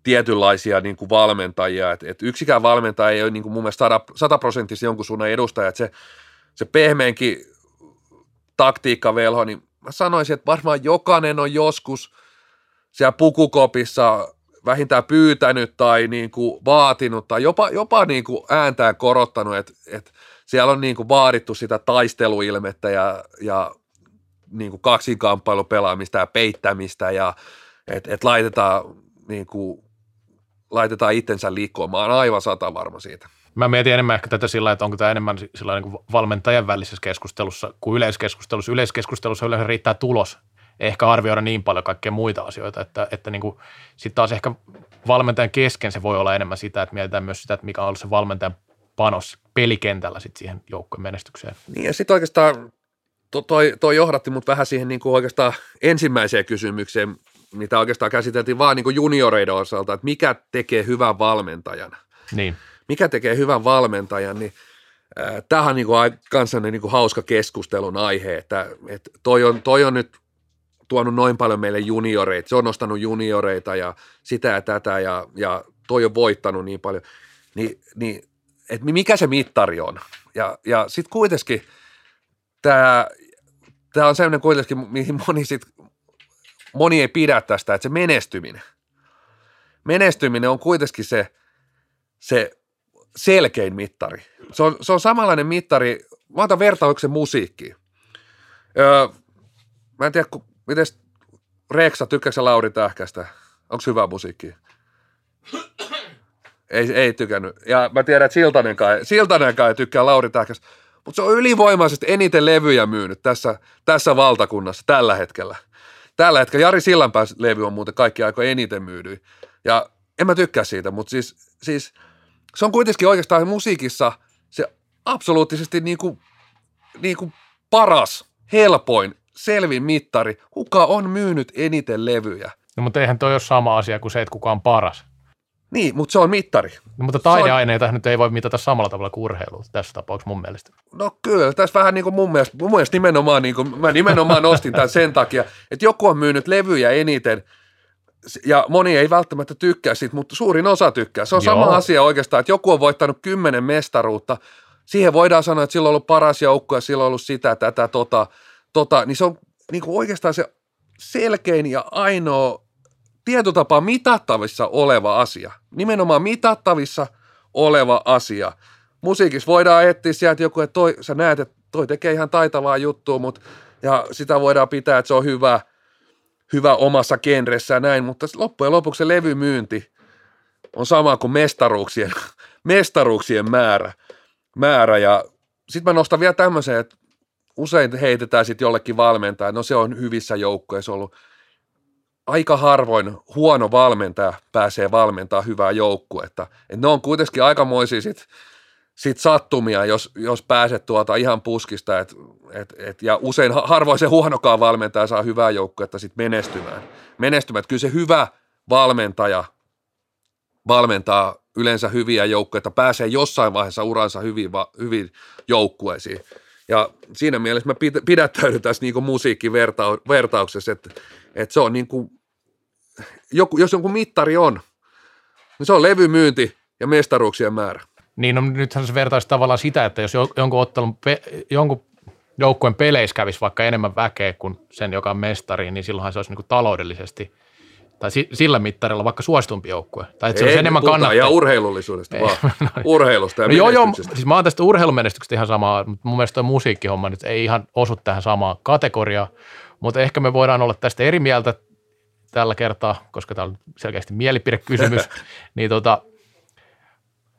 tietynlaisia niin kuin valmentajia, että et yksikään valmentaja ei ole niin kuin mun mielestä sataprosenttisesti jonkun suunnan edustaja, että se, se pehmeänkin taktiikkavelho, niin mä sanoisin, että varmaan jokainen on joskus siellä pukukopissa vähintään pyytänyt tai niin kuin vaatinut tai jopa, jopa niin kuin ääntään korottanut, että, että siellä on niin kuin vaadittu sitä taisteluilmettä ja, ja niin kuin kaksinkamppailupelaamista ja peittämistä ja että et laitetaan niin kuin laitetaan itsensä liikkumaan. Mä oon aivan sata varma siitä. Mä mietin enemmän ehkä tätä sillä, että onko tämä enemmän sillä niin valmentajan välisessä keskustelussa kuin yleiskeskustelussa. Yleiskeskustelussa yleensä riittää tulos, ehkä arvioida niin paljon kaikkea muita asioita, että, että niin sitten taas ehkä valmentajan kesken se voi olla enemmän sitä, että mietitään myös sitä, että mikä on ollut se valmentajan panos pelikentällä sitten siihen joukkojen menestykseen. Niin ja sitten oikeastaan to, toi, toi johdatti mut vähän siihen niin kuin oikeastaan ensimmäiseen kysymykseen, mitä oikeastaan käsiteltiin vaan niin kuin junioreiden osalta, että mikä tekee hyvän valmentajan. Niin. Mikä tekee hyvän valmentajan, niin äh, tämähän on niin kuin kanssa niin kuin hauska keskustelun aihe, että, että toi, on, toi on nyt tuonut noin paljon meille junioreita, se on nostanut junioreita ja sitä ja tätä ja, ja toi on voittanut niin paljon, niin, niin että mikä se mittari on. Ja, ja sitten kuitenkin tämä, tämä on sellainen kuitenkin, mihin moni sitten moni ei pidä tästä, että se menestyminen, menestyminen on kuitenkin se, se selkein mittari. Se on, se on samanlainen mittari, mä otan vertauksen musiikkiin. Öö, mä en tiedä, miten Reksa, tykkääkö Lauri Tähkästä? Onko hyvä musiikki? <clears throat> Ei, ei tykännyt. Ja mä tiedän, että Siltanenkaan, Siltanenkaan ei tykkää Lauri Tähkästä. Mutta se on ylivoimaisesti eniten levyjä myynyt tässä, tässä valtakunnassa tällä hetkellä. Tällä hetkellä Jari Sillanpään levy on muuten kaikki aika eniten myydy. Ja en mä tykkää siitä, mutta siis, siis se on kuitenkin oikeastaan musiikissa se absoluuttisesti niin kuin, niin kuin paras, helpoin, selvin mittari, kuka on myynyt eniten levyjä. No, mutta eihän toi ole sama asia kuin se, että kuka on paras. Niin, mutta se on mittari. No, mutta taideaineita on... nyt ei voi mitata samalla tavalla kuin urheilu tässä tapauksessa mun mielestä. No kyllä, tässä vähän niin kuin mun mielestä, mun mielestä nimenomaan, niin kuin, mä nimenomaan nostin tämän sen takia, että joku on myynyt levyjä eniten, ja moni ei välttämättä tykkää siitä, mutta suurin osa tykkää. Se on Joo. sama asia oikeastaan, että joku on voittanut kymmenen mestaruutta, siihen voidaan sanoa, että sillä on ollut paras joukko ja sillä on ollut sitä, tätä, tota, tota, niin se on niin kuin oikeastaan se selkein ja ainoa tietotapa mitattavissa oleva asia. Nimenomaan mitattavissa oleva asia. Musiikissa voidaan etsiä sieltä joku, että toi, sä näet, että toi tekee ihan taitavaa juttua, mutta ja sitä voidaan pitää, että se on hyvä, hyvä omassa genressä ja näin, mutta loppujen lopuksi se levymyynti on sama kuin mestaruuksien, <laughs> mestaruuksien määrä. määrä. Ja sitten mä nostan vielä tämmöisen, että usein heitetään sitten jollekin valmentaja, no se on hyvissä joukkoissa ollut – aika harvoin huono valmentaja pääsee valmentaa hyvää joukkuetta. Et ne on kuitenkin aikamoisia sit, sit sattumia, jos, jos pääset tuota ihan puskista, et, et, et, ja usein harvoin se huonokaan valmentaja saa hyvää joukkuetta sit menestymään. menestymään. Kyllä se hyvä valmentaja valmentaa yleensä hyviä joukkueita, pääsee jossain vaiheessa uransa hyvin, hyvin joukkueisiin. Ja siinä mielessä mä pidättäydyn tässä niin musiikkivertauksessa, että, että se on niin kuin, joku, jos jonkun mittari on, niin se on levymyynti ja mestaruuksien määrä. Niin, no nythän se vertaisi tavallaan sitä, että jos jonkun ottelun, jonkun joukkueen peleissä kävisi vaikka enemmän väkeä kuin sen, joka on mestari, niin silloinhan se olisi niin kuin taloudellisesti tai sillä mittarilla vaikka suositumpi joukkue. Tai että se olisi enemmän kannattaa. Ja urheilullisuudesta vaan. <laughs> Urheilusta ja no joo, joo, siis mä oon tästä urheilumenestyksestä ihan samaa, mutta mun mielestä tuo musiikkihomma nyt ei ihan osu tähän samaan kategoriaan, mutta ehkä me voidaan olla tästä eri mieltä tällä kertaa, koska tämä on selkeästi mielipidekysymys, <laughs> niin tota,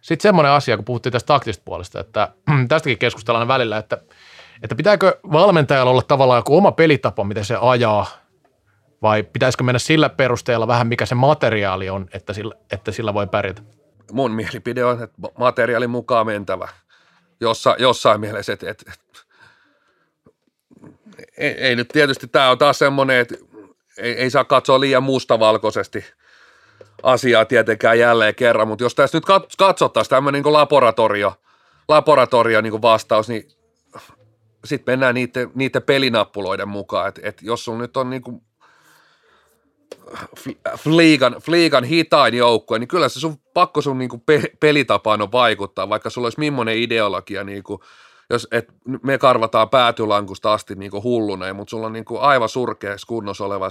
sitten semmoinen asia, kun puhuttiin tästä taktisesta puolesta, että <clears throat> tästäkin keskustellaan välillä, että, että pitääkö valmentajalla olla tavallaan joku oma pelitapa, miten se ajaa, vai pitäisikö mennä sillä perusteella vähän, mikä se materiaali on, että sillä, että sillä voi pärjätä? Mun mielipide on, että materiaalin mukaan mentävä. Jossa, jossain mielessä, että, että, että ei, ei nyt tietysti tämä on taas semmoinen, että ei, ei saa katsoa liian mustavalkoisesti asiaa tietenkään jälleen kerran, mutta jos tässä nyt katsottaisiin tämmöinen niin laboratorio, laboratorio niin vastaus, niin sitten mennään niiden, niiden pelinappuloiden mukaan, että et jos sun nyt on niin kuin Fliigan, Fliigan hitain joukkue, niin kyllä se sun pakko sun niin kuin pe, pelitapaan on vaikuttaa, vaikka sulla olisi millainen ideologia niin kuin jos et, me karvataan päätylankusta asti niin kuin hulluna, mutta sulla on niin kuin aivan surkeassa kunnossa oleva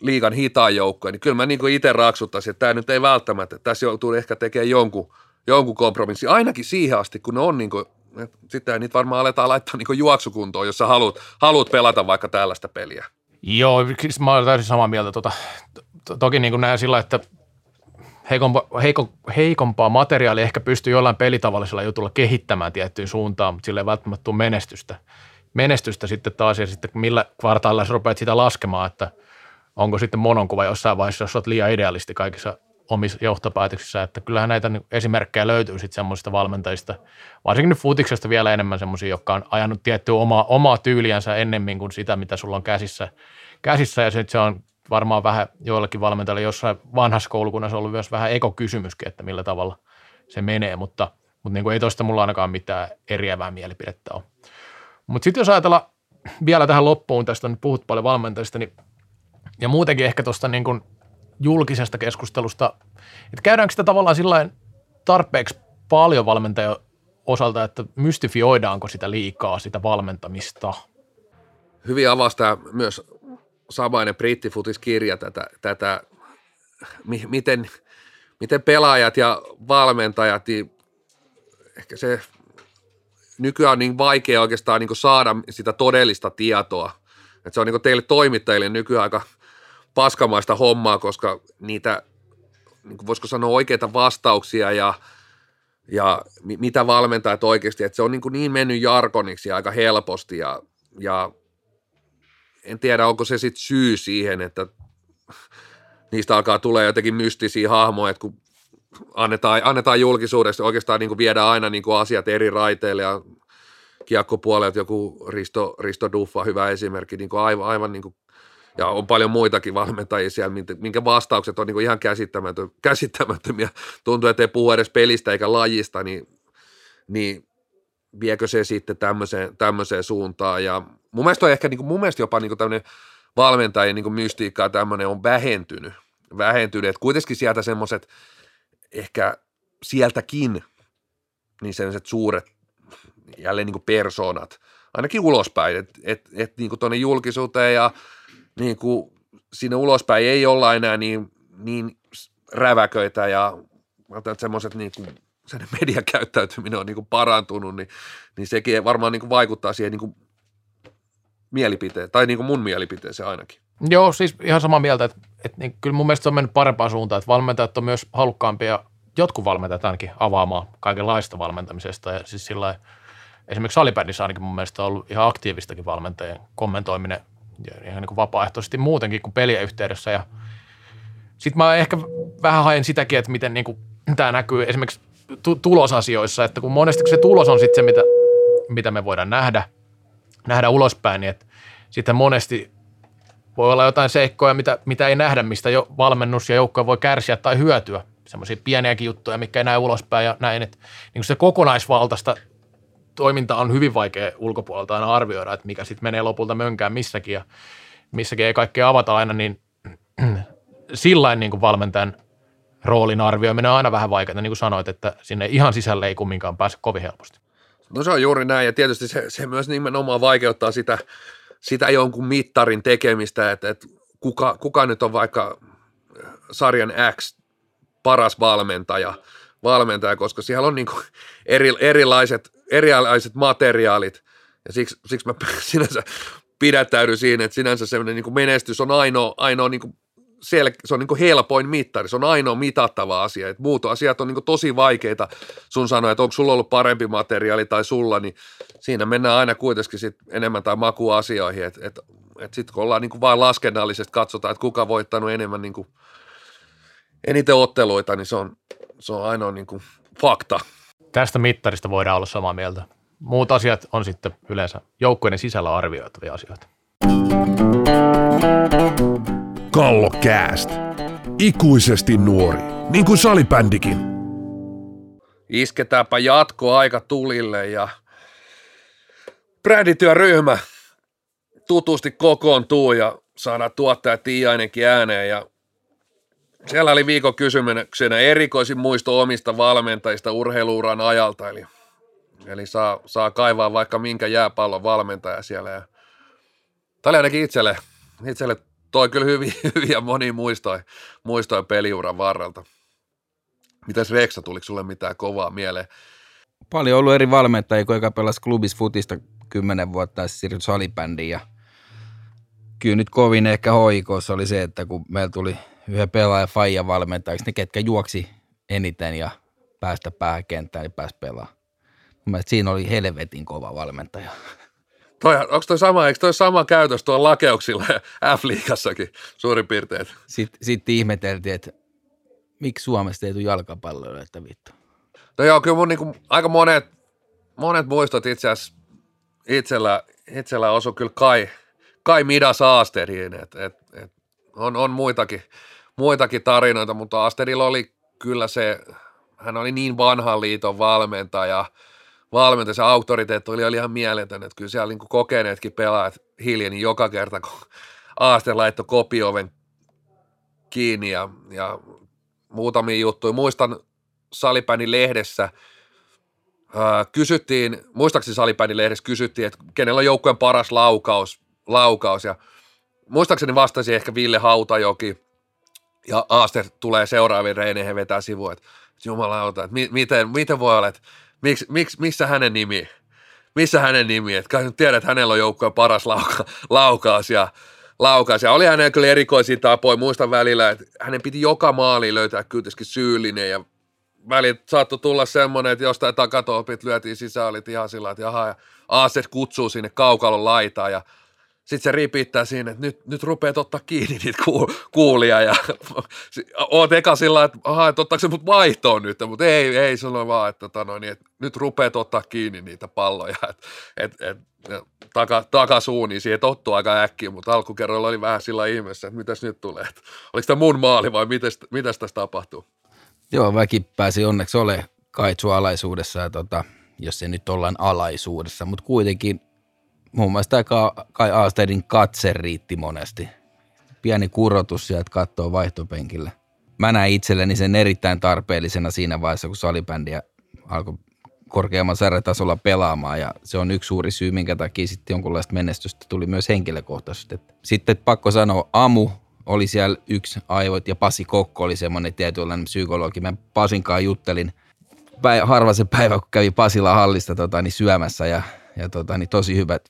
liikan hitaan joukkoja, niin kyllä mä niin itse raksuttaisin, että tämä nyt ei välttämättä, tässä joutuu ehkä tekemään jonkun, jonkun kompromissi, ainakin siihen asti, kun ne on niin kuin, sitten niitä varmaan aletaan laittaa niin juoksukuntoon, jos sä haluat, haluat pelata vaikka tällaista peliä. Joo, mä olen täysin samaa mieltä. Tota, to, toki niin kuin näen sillä, että heikompa, heiko, heikompaa materiaalia ehkä pystyy jollain pelitavallisella jutulla kehittämään tiettyyn suuntaan, mutta sillä ei välttämättä tule menestystä. Menestystä sitten taas ja sitten millä kvartaalilla sä rupeat sitä laskemaan, että onko sitten mononkuva jossain vaiheessa, jos olet liian idealisti kaikissa omissa johtopäätöksissä, että kyllähän näitä esimerkkejä löytyy sitten semmoisista valmentajista, varsinkin nyt futiksesta vielä enemmän semmoisia, jotka on ajanut tiettyä omaa, omaa tyyliänsä ennemmin kuin sitä, mitä sulla on käsissä, käsissä ja sitten se on varmaan vähän joillakin valmentajilla jossain vanhassa koulukunnassa ollut myös vähän ekokysymyskin, että millä tavalla se menee, mutta, mutta niin kuin ei tuosta mulla ainakaan mitään eriävää mielipidettä ole. Mutta sitten jos ajatellaan vielä tähän loppuun, tästä on nyt puhuttu paljon valmentajista, niin, ja muutenkin ehkä tuosta niin kuin julkisesta keskustelusta, että käydäänkö sitä tavallaan sillä tarpeeksi paljon valmentajan osalta, että mystifioidaanko sitä liikaa, sitä valmentamista? Hyvin avastaa myös samainen brittifutiskirja tätä, tätä mi, miten, miten pelaajat ja valmentajat, niin ehkä se nykyään on niin vaikea oikeastaan niin saada sitä todellista tietoa. että se on niin teille toimittajille nykyään aika paskamaista hommaa, koska niitä, niin voisiko sanoa oikeita vastauksia ja, ja mitä valmentajat oikeasti, että se on niin, niin mennyt jarkoniksi aika helposti ja, ja en tiedä, onko se sitten syy siihen, että niistä alkaa tulla jotenkin mystisiä hahmoja, että kun annetaan, annetaan julkisuudessa, oikeastaan niin kuin viedään aina niin kuin asiat eri raiteille ja kiekkopuolelta joku Risto, Risto Duffa, hyvä esimerkki, niin kuin aivan, aivan niin kuin, ja on paljon muitakin valmentajia siellä, minkä vastaukset on niin kuin ihan käsittämätö, käsittämättömiä. Tuntuu, että ei puhu edes pelistä eikä lajista, niin, niin viekö se sitten tämmöiseen, tämmöiseen suuntaan. Ja mun mielestä on ehkä, niin kuin, mun mielestä jopa niin kuin tämmöinen valmentajien niin mystiikka ja tämmöinen on vähentynyt. Vähentynyt, että kuitenkin sieltä semmoiset ehkä sieltäkin niin sellaiset suuret jälleen niin kuin persoonat, ainakin ulospäin, että et, et, niin kuin tuonne julkisuuteen ja niin kuin sinne ulospäin ei olla enää niin, niin räväköitä ja semmoiset niin kuin sen mediakäyttäytyminen on niin kuin parantunut, niin, niin sekin varmaan niin kuin vaikuttaa siihen niin kuin mielipiteen, tai niin kuin mun mielipiteeseen ainakin. Joo, siis ihan samaa mieltä, että, että niin, kyllä mun mielestä se on mennyt parempaan suuntaan, että valmentajat on myös halukkaampia, jotkut valmentajat ainakin avaamaan kaikenlaista valmentamisesta ja siis sillä esimerkiksi salibändissä ainakin mun mielestä on ollut ihan aktiivistakin valmentajien kommentoiminen ja ihan niin kuin vapaaehtoisesti muutenkin kuin pelien yhteydessä ja sitten mä ehkä vähän haen sitäkin, että miten niin kuin tämä näkyy esimerkiksi tulosasioissa, että kun monesti se tulos on sitten se, mitä, mitä me voidaan nähdä, nähdä ulospäin, niin että sitten monesti voi olla jotain seikkoja, mitä, mitä ei nähdä, mistä jo valmennus ja joukkoja voi kärsiä tai hyötyä. Semmoisia pieniäkin juttuja, mikä ei näe ulospäin ja näin. Että niin se kokonaisvaltaista toiminta on hyvin vaikea ulkopuolelta aina arvioida, että mikä sitten menee lopulta mönkään missäkin ja missäkin ei kaikkea avata aina, niin <clears throat> sillain niin kuin valmentajan roolin arvioiminen on aina vähän vaikeaa, niin kuin sanoit, että sinne ihan sisälle ei kumminkaan pääse kovin helposti. No se on juuri näin ja tietysti se, se myös nimenomaan vaikeuttaa sitä, sitä jonkun mittarin tekemistä, että, että kuka, kuka nyt on vaikka sarjan X paras valmentaja, valmentaja koska siellä on niin eri, erilaiset, erilaiset materiaalit. Ja siksi, siksi mä <laughs> sinänsä pidättäydyn siinä, että sinänsä semmoinen niin menestys on ainoa, ainoa niin sel- se on niin helpoin mittari, se on ainoa mitattava asia. Et muut asiat on niin tosi vaikeita sun sanoa, että onko sulla ollut parempi materiaali tai sulla, niin siinä mennään aina kuitenkin sit enemmän tai makuasioihin. Että et, et sitten kun ollaan niin vain laskennallisesti katsotaan, että kuka voittanut enemmän niin eniten otteluita, niin se on, se on ainoa niin fakta. Tästä mittarista voidaan olla samaa mieltä. Muut asiat on sitten yleensä joukkueiden sisällä arvioitavia asioita. Kallokääst. Ikuisesti nuori, niin kuin salibändikin. Isketäänpä aika tulille ja brändityöryhmä tutusti kokoontuu ja saadaan tuottaja Tiiainenkin ääneen ja siellä oli viikon kysymyksenä erikoisin muisto omista valmentajista urheiluuran ajalta, eli, eli saa, saa kaivaa vaikka minkä jääpallon valmentaja siellä. Ja tämä oli ainakin itselle, itselle toi kyllä hyviä, <laughs> hyviä monia muistoja, muistoja peliuran varrelta. Mitäs Reksa, tuliko sulle mitään kovaa mieleen? Paljon ollut eri valmentajia, kun eka pelasi klubis futista kymmenen vuotta ja siirryi salibändiin ja kyllä nyt kovin ehkä hoikossa oli se, että kun meillä tuli yhden pelaajan Faija valmentajaksi, ne ketkä juoksi eniten ja päästä pääkenttään, niin pääsi pelaamaan. Mielestäni siinä oli helvetin kova valmentaja. Toi, onko toi sama, eikö toi sama käytös tuolla lakeuksilla F-liigassakin suurin piirtein? Sitten, sitten ihmeteltiin, että miksi Suomesta ei tule jalkapalloa, että vittu. No joo, kyllä mun niinku, aika monet, monet muistot itse asiassa itsellä, itsellä osu kyllä kai, kai Midas Aasteriin, että et, et, on, on muitakin, muitakin tarinoita, mutta Asterilla oli kyllä se, hän oli niin vanhan liiton valmentaja – valmentaja, se auktoriteetti oli, oli ihan mieletön, että kyllä siellä niin kokeneetkin pelaajat hiljeni joka kerta, kun <laughs> Aaste laittoi kopioven kiinni ja, ja muutamia juttuja. Muistan Salipäni lehdessä, ää, kysyttiin, muistaakseni Salipäni lehdessä kysyttiin, että kenellä on joukkueen paras laukaus, laukaus ja muistaakseni vastasi ehkä Ville Hautajoki, ja Aaster tulee seuraaviin reineihin vetää sivuun, että jumalauta, että mi- miten, miten voi olla, että miksi, miksi, missä hänen nimi, missä hänen nimi, että kai nyt tiedät, että hänellä on joukkojen paras lauka, laukaus ja laukaus. Ja oli hänellä kyllä erikoisia tapoja, muistan välillä, että hänen piti joka maali löytää kuitenkin syyllinen ja välit saattoi tulla semmoinen, että jostain takatolpit lyötiin sisään, olit ihan sillä että jaha, ja Aaset kutsuu sinne kaukalon laitaan ja sitten se ripittää siinä, että nyt, nyt rupeat ottaa kiinni niitä kuul, kuulia ja <laughs> oot eka sillä että, aha, että ottaako se mut vaihtoon nyt, mutta ei, ei sano vaan, että, tota, no, niin, että nyt rupeat ottaa kiinni niitä palloja, että et, et, taka, takasuuniin, siihen tottuu aika äkkiä, mutta alkukerralla oli vähän sillä ihmeessä, että mitäs nyt tulee, että oliko tämä mun maali vai mitäs, mitäs tässä tapahtuu? Joo, väki pääsi onneksi ole Kaitsu alaisuudessa, ja tota, jos se nyt ollaan alaisuudessa, mutta kuitenkin muassa tämä Kai Aastedin katse riitti monesti. Pieni kurotus sieltä kattoo vaihtopenkillä. Mä näin itselleni sen erittäin tarpeellisena siinä vaiheessa, kun salibändiä alkoi korkeamman sarjatasolla pelaamaan ja se on yksi suuri syy, minkä takia sitten jonkunlaista menestystä tuli myös henkilökohtaisesti. Sitten pakko sanoa, Amu oli siellä yksi aivot ja Pasi Kokko oli semmoinen tietynlainen psykologi. Mä Pasinkaan juttelin harva se päivä, kun kävi Pasila hallista tota, niin syömässä ja, ja tota, niin tosi hyvät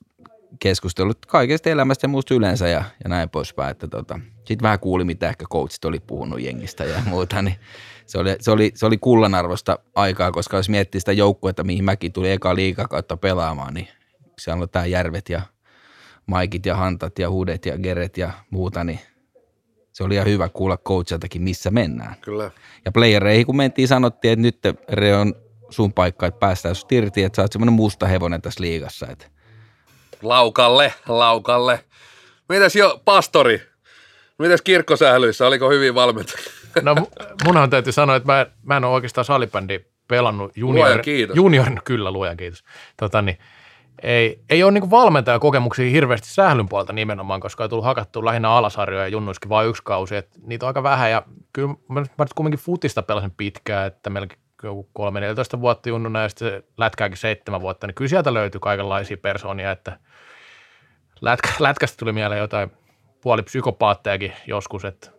keskustelut kaikesta elämästä ja muusta yleensä ja, ja näin poispäin. Että tota, sitten vähän kuuli, mitä ehkä coachit oli puhunut jengistä ja muuta, niin se oli, se oli, se oli kullanarvosta aikaa, koska jos miettii sitä joukkuetta, mihin mäkin tuli eka liikakautta pelaamaan, niin siellä on tämä Järvet ja Maikit ja Hantat ja Hudet ja Geret ja muuta, niin se oli ihan hyvä kuulla coachiltakin, missä mennään. Kyllä. Ja playereihin kun mentiin, sanottiin, että nyt Re on sun paikka, että päästään sinut irti, että sä oot semmoinen musta hevonen tässä liigassa. Että. Laukalle, laukalle. Mitäs jo, pastori? Mitäs kirkkosählyissä, oliko hyvin valmentajia? <laughs> No munhan täytyy sanoa, että mä, mä en ole oikeastaan salibändi pelannut junior, juniorin, kyllä luojan kiitos. Tota, niin, ei, ei ole niin valmentajakokemuksia hirveästi sählyn puolta nimenomaan, koska on tullut hakattua lähinnä alasarjoja ja junnuiskin vain yksi kausi. että niitä on aika vähän ja kyllä mä, mä kumminkin futista pelasin pitkään, että melkein joku 3-14 vuotta junnuna ja sitten lätkääkin seitsemän vuotta, niin kyllä sieltä löytyy kaikenlaisia persoonia, että lätkä, lätkästä tuli mieleen jotain puoli psykopaattejakin joskus, että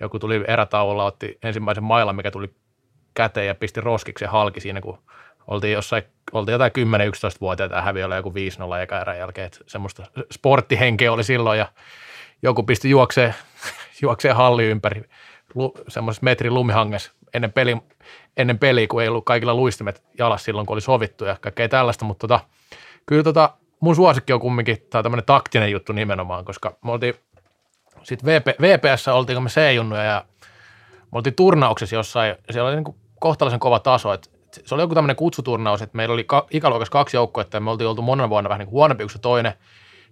joku tuli erätauolla, otti ensimmäisen mailan, mikä tuli käteen ja pisti roskiksi ja halki siinä, kun oltiin jossain, oltiin jotain 10-11-vuotiaita ja häviöllä joku 5-0 eka erän jälkeen, että semmoista sporttihenkeä oli silloin ja joku pisti juokseen, <laughs> juokseen halli ympäri semmoisessa metrin lumihanges ennen, peli, ennen peliä, kun ei ollut kaikilla luistimet jalas silloin, kun oli sovittu ja kaikkea tällaista, mutta tota, kyllä tota, mun suosikki on kumminkin, tämä tämmöinen taktinen juttu nimenomaan, koska me oltiin sitten VP, VPS oltiin me C-junnuja ja me oltiin turnauksessa jossain, siellä oli niin kuin kohtalaisen kova taso, että se oli joku tämmöinen kutsuturnaus, että meillä oli ka, ikäluokassa kaksi joukkoa, ja me oltiin oltu monen vuonna vähän niin kuin huonompi kuin se toinen.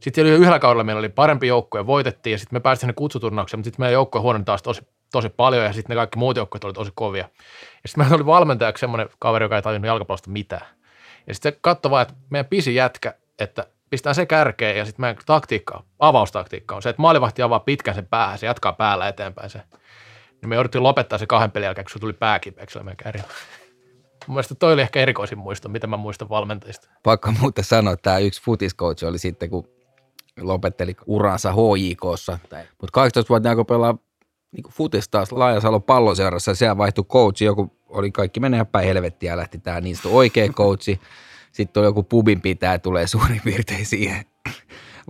Sitten siellä yhdellä kaudella meillä oli parempi joukko ja voitettiin, ja sitten me päästiin sinne kutsuturnaukseen, mutta sitten meidän joukko huononi taas tosi, tosi paljon, ja sitten ne kaikki muut joukkueet oli tosi kovia. Ja sitten meillä oli valmentajaksi semmoinen kaveri, joka ei tajunnut jalkapallosta mitään. Ja sitten se katsoi vaan, että meidän pisi jätkä, että pistää se kärkeen, ja sitten meidän taktiikka, avaustaktiikka on se, että maalivahti avaa pitkän sen päähän, se jatkaa päällä eteenpäin se. Niin me jouduttiin lopettaa se kahden pelin jälkeen, kun se tuli pääkipeeksi, meidän kärjellä. <laughs> Mun mielestä toi oli ehkä erikoisin muisto, mitä mä muistan valmentajista. Pakko muuten sanoa, että tämä yksi futiscoach oli sitten, kun lopetteli uransa HJKssa. Mutta 18-vuotiaana, alkoi pelaa niin futis taas Laajasalon palloseurassa, siellä vaihtui coachi, joku oli kaikki menee päin helvettiä ja lähti tämä niin oikea coachi. Sitten on joku pubin pitää, tulee suurin piirtein siihen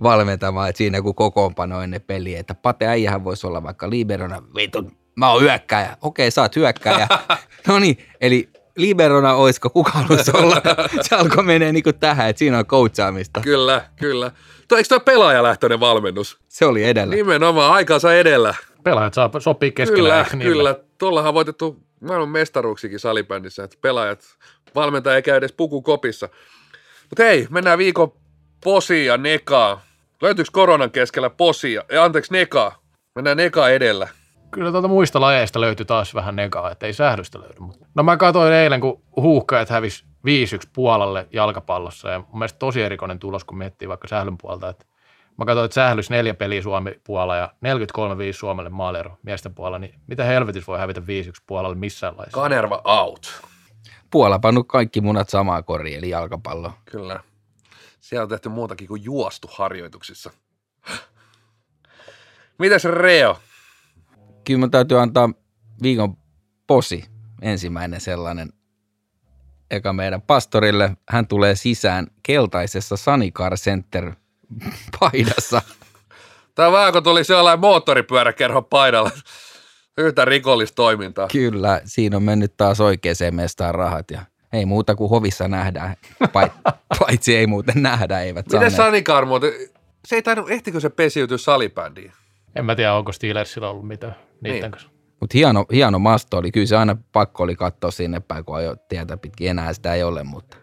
valmentamaan, että siinä kun kokoonpano ennen peliä, että Pate äijähän voisi olla vaikka liberona, vittu, mä oon hyökkäjä, okei sä oot hyökkäjä. <laughs> no niin, eli liberona oisko, kuka haluaisi olla? Se alkoi menee niin kuin tähän, että siinä on coachaamista. Kyllä, kyllä. Tuo, eikö tuo pelaajalähtöinen valmennus? Se oli edellä. Nimenomaan, aikansa edellä. Pelaajat saa sopii keskenään. Kyllä, kyllä. Tuollahan on voitettu maailman mestaruuksikin salibändissä, että pelaajat, valmentaja ei käy edes pukukopissa. Mutta hei, mennään viikon posia nekaa. Löytyykö koronan keskellä posia? Ja anteeksi, nekaa. Mennään nekaa edellä kyllä tuota muista lajeista löytyi taas vähän negaa, että ei sähdystä löydy. No mä katsoin eilen, kun huuhkajat hävisi 5-1 Puolalle jalkapallossa ja mun mielestä tosi erikoinen tulos, kun miettii vaikka sählyn puolta. Että mä katsoin, että sählys neljä peliä Suomi Puola ja 43-5 Suomelle maalero miesten puolella, niin mitä helvetis voi hävitä 5-1 Puolalle missään laissa? Kanerva out. Puola pannut kaikki munat samaa koriin, eli jalkapallo. Kyllä. Siellä on tehty muutakin kuin juostu harjoituksissa. Mites Reo? Kyllä mun täytyy antaa viikon posi, ensimmäinen sellainen eka meidän pastorille. Hän tulee sisään keltaisessa Sanikar Center <laughs> paidassa. Tämä on vähän kun tuli sellainen moottoripyöräkerho paidalla. Yhtä rikollista toimintaa. Kyllä, siinä on mennyt taas oikeaan mestaan rahat ja ei muuta kuin hovissa nähdään, <laughs> paitsi ei muuten nähdä, eivät Miten Sanikar muuten, se ei tainnut, ehtikö se pesiytyä salibändiin? En mä tiedä, onko Steelersillä ollut mitään niiden niin. kanssa. Mutta hieno, hieno masto oli. Kyllä se aina pakko oli katsoa sinne päin, kun ajo tietä pitkin. Enää sitä ei ole, mutta...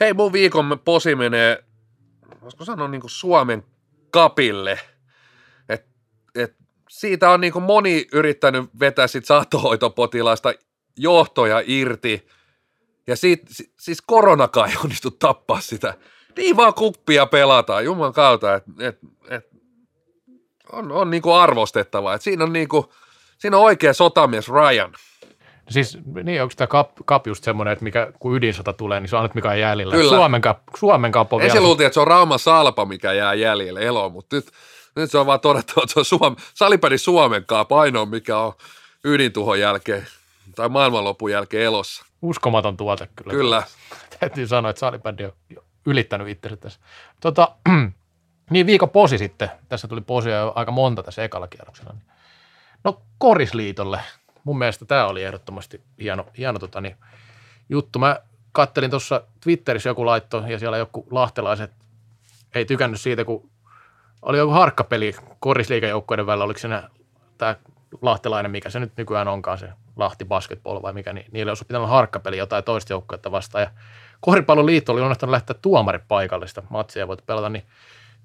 Hei, mun viikon posi menee, voisiko sanoa niin kuin Suomen kapille. Et, et siitä on niin kuin moni yrittänyt vetää sit saattohoitopotilaista johtoja irti. Ja siitä, siis koronakaan ei onnistu tappaa sitä. Niin vaan kuppia pelataan, Juman kautta, että et, et, on, on niin kuin arvostettava. Et siinä on niin kuin, Siinä on oikea sotamies Ryan. Siis niin, onko tämä kap, kap just semmoinen, että mikä, kun ydinsota tulee, niin se on nyt mikä on jäljellä. Kyllä. Suomen kap, Suomen kap on Ensin luultiin, että se on Rauma Salpa, mikä jää jäljelle eloon, mutta nyt, nyt se on vaan todettu, että se on Suom, Salipäri Suomen kap ainoa, mikä on ydintuhon jälkeen tai maailmanlopun jälkeen elossa. Uskomaton tuote kyllä. Kyllä. Täytyy sanoa, että salibändi on ylittänyt itsensä tässä. Tota, <clears throat> niin viikon posi sitten. Tässä tuli posia aika monta tässä ekalla kierroksella. No Korisliitolle. Mun mielestä tämä oli ehdottomasti hieno, hieno tota, niin, juttu. Mä kattelin tuossa Twitterissä joku laitto ja siellä joku lahtelaiset ei tykännyt siitä, kun oli joku harkkapeli korisliikajoukkoiden välillä, oliko se tämä lahtelainen, mikä se nyt nykyään onkaan, se Lahti basketball vai mikä, niin niille olisi pitänyt harkkapeli jotain toista joukkoa vastaan. Ja Koripalloliitto oli unohtanut lähteä tuomarit paikallista matsia voit pelata, niin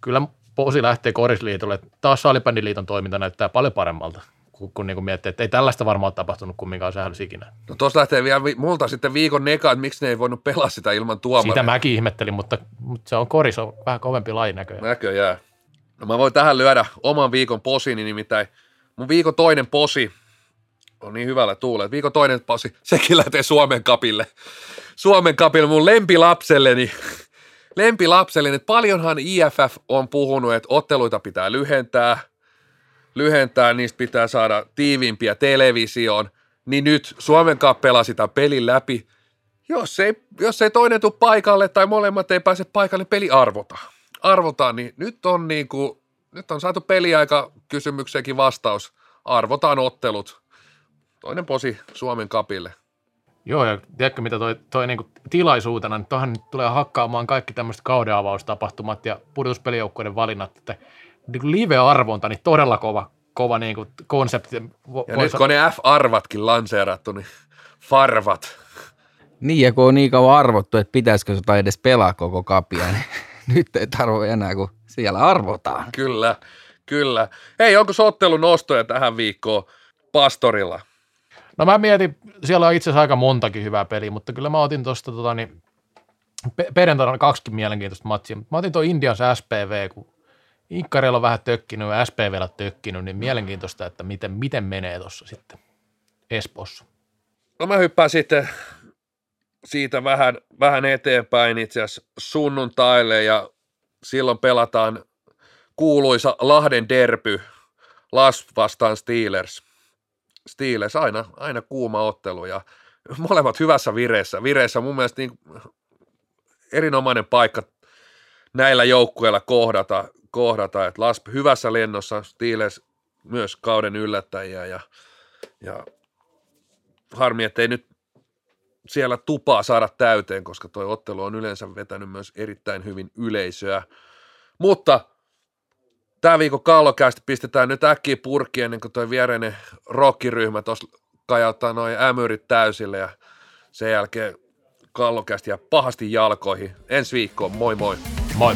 kyllä posi lähtee Korisliitolle. Taas Salibändiliiton toiminta näyttää paljon paremmalta kun, kun niin kuin miettii, että ei tällaista varmaan ole tapahtunut kumminkaan sählyssä ikinä. No tuossa lähtee vielä multa sitten viikon neka, että miksi ne ei voinut pelaa sitä ilman tuomaria. Sitä mäkin ihmettelin, mutta, mutta se on koris, on vähän kovempi laji näköjään. Näköjään. No mä voin tähän lyödä oman viikon posini, nimittäin mun viikon toinen posi on niin hyvällä tuulella. Viikon toinen posi, <laughs> sekin lähtee Suomen kapille. Suomen kapille mun lempilapselleni. <laughs> lempilapselleni, että paljonhan IFF on puhunut, että otteluita pitää lyhentää – lyhentää, niistä pitää saada tiiviimpiä televisioon, niin nyt Suomen kappela sitä pelin läpi. Jos ei, jos ei toinen tule paikalle tai molemmat ei pääse paikalle, peli arvotaan. Arvotaan, niin nyt on, niin kuin, nyt on saatu peliaika kysymykseenkin vastaus. Arvotaan ottelut. Toinen posi Suomen kapille. Joo, ja tiedätkö mitä toi, toi niin tilaisuutena, niin tuohon tulee hakkaamaan kaikki tämmöiset kaudenavaustapahtumat ja pudotuspelijoukkueiden valinnat, että niin live-arvonta, niin todella kova, kova niin kuin konsepti. Vo, ja nyt kun ne F-arvatkin lanseerattu, niin farvat. Niin, ja kun on niin kauan arvottu, että pitäisikö sitä edes pelaa koko kapia, niin <laughs> nyt ei tarvitse enää, kun siellä arvotaan. Kyllä, kyllä. Hei, onko sottelun nostoja tähän viikkoon pastorilla? No mä mietin, siellä on itse asiassa aika montakin hyvää peliä, mutta kyllä mä otin tuosta tota, niin, perjantaina kaksikin mielenkiintoista matsia. Mä otin tuon Indians SPV, kun Inkkareilla on vähän tökkinyt ja SPVllä tökkinyt, niin mielenkiintoista, että miten, miten menee tuossa sitten Espoossa. No mä hyppään sitten siitä vähän, vähän eteenpäin itse asiassa sunnuntaille ja silloin pelataan kuuluisa Lahden derpy, Las vastaan Steelers. Steelers, aina, aina kuuma ottelu ja molemmat hyvässä vireessä. Vireessä mun mielestä niin erinomainen paikka näillä joukkueilla kohdata kohdata, että Lasp hyvässä lennossa, Steelers myös kauden yllättäjiä ja, ja harmi, ettei nyt siellä tupaa saada täyteen, koska tuo ottelu on yleensä vetänyt myös erittäin hyvin yleisöä. Mutta tämä viikon kallokästi pistetään nyt äkkiä purkki ennen kuin tuo viereinen rockiryhmä tuossa kajauttaa noin ämyrit täysille ja sen jälkeen kallokästi ja pahasti jalkoihin. Ensi viikkoon, moi moi! Moi!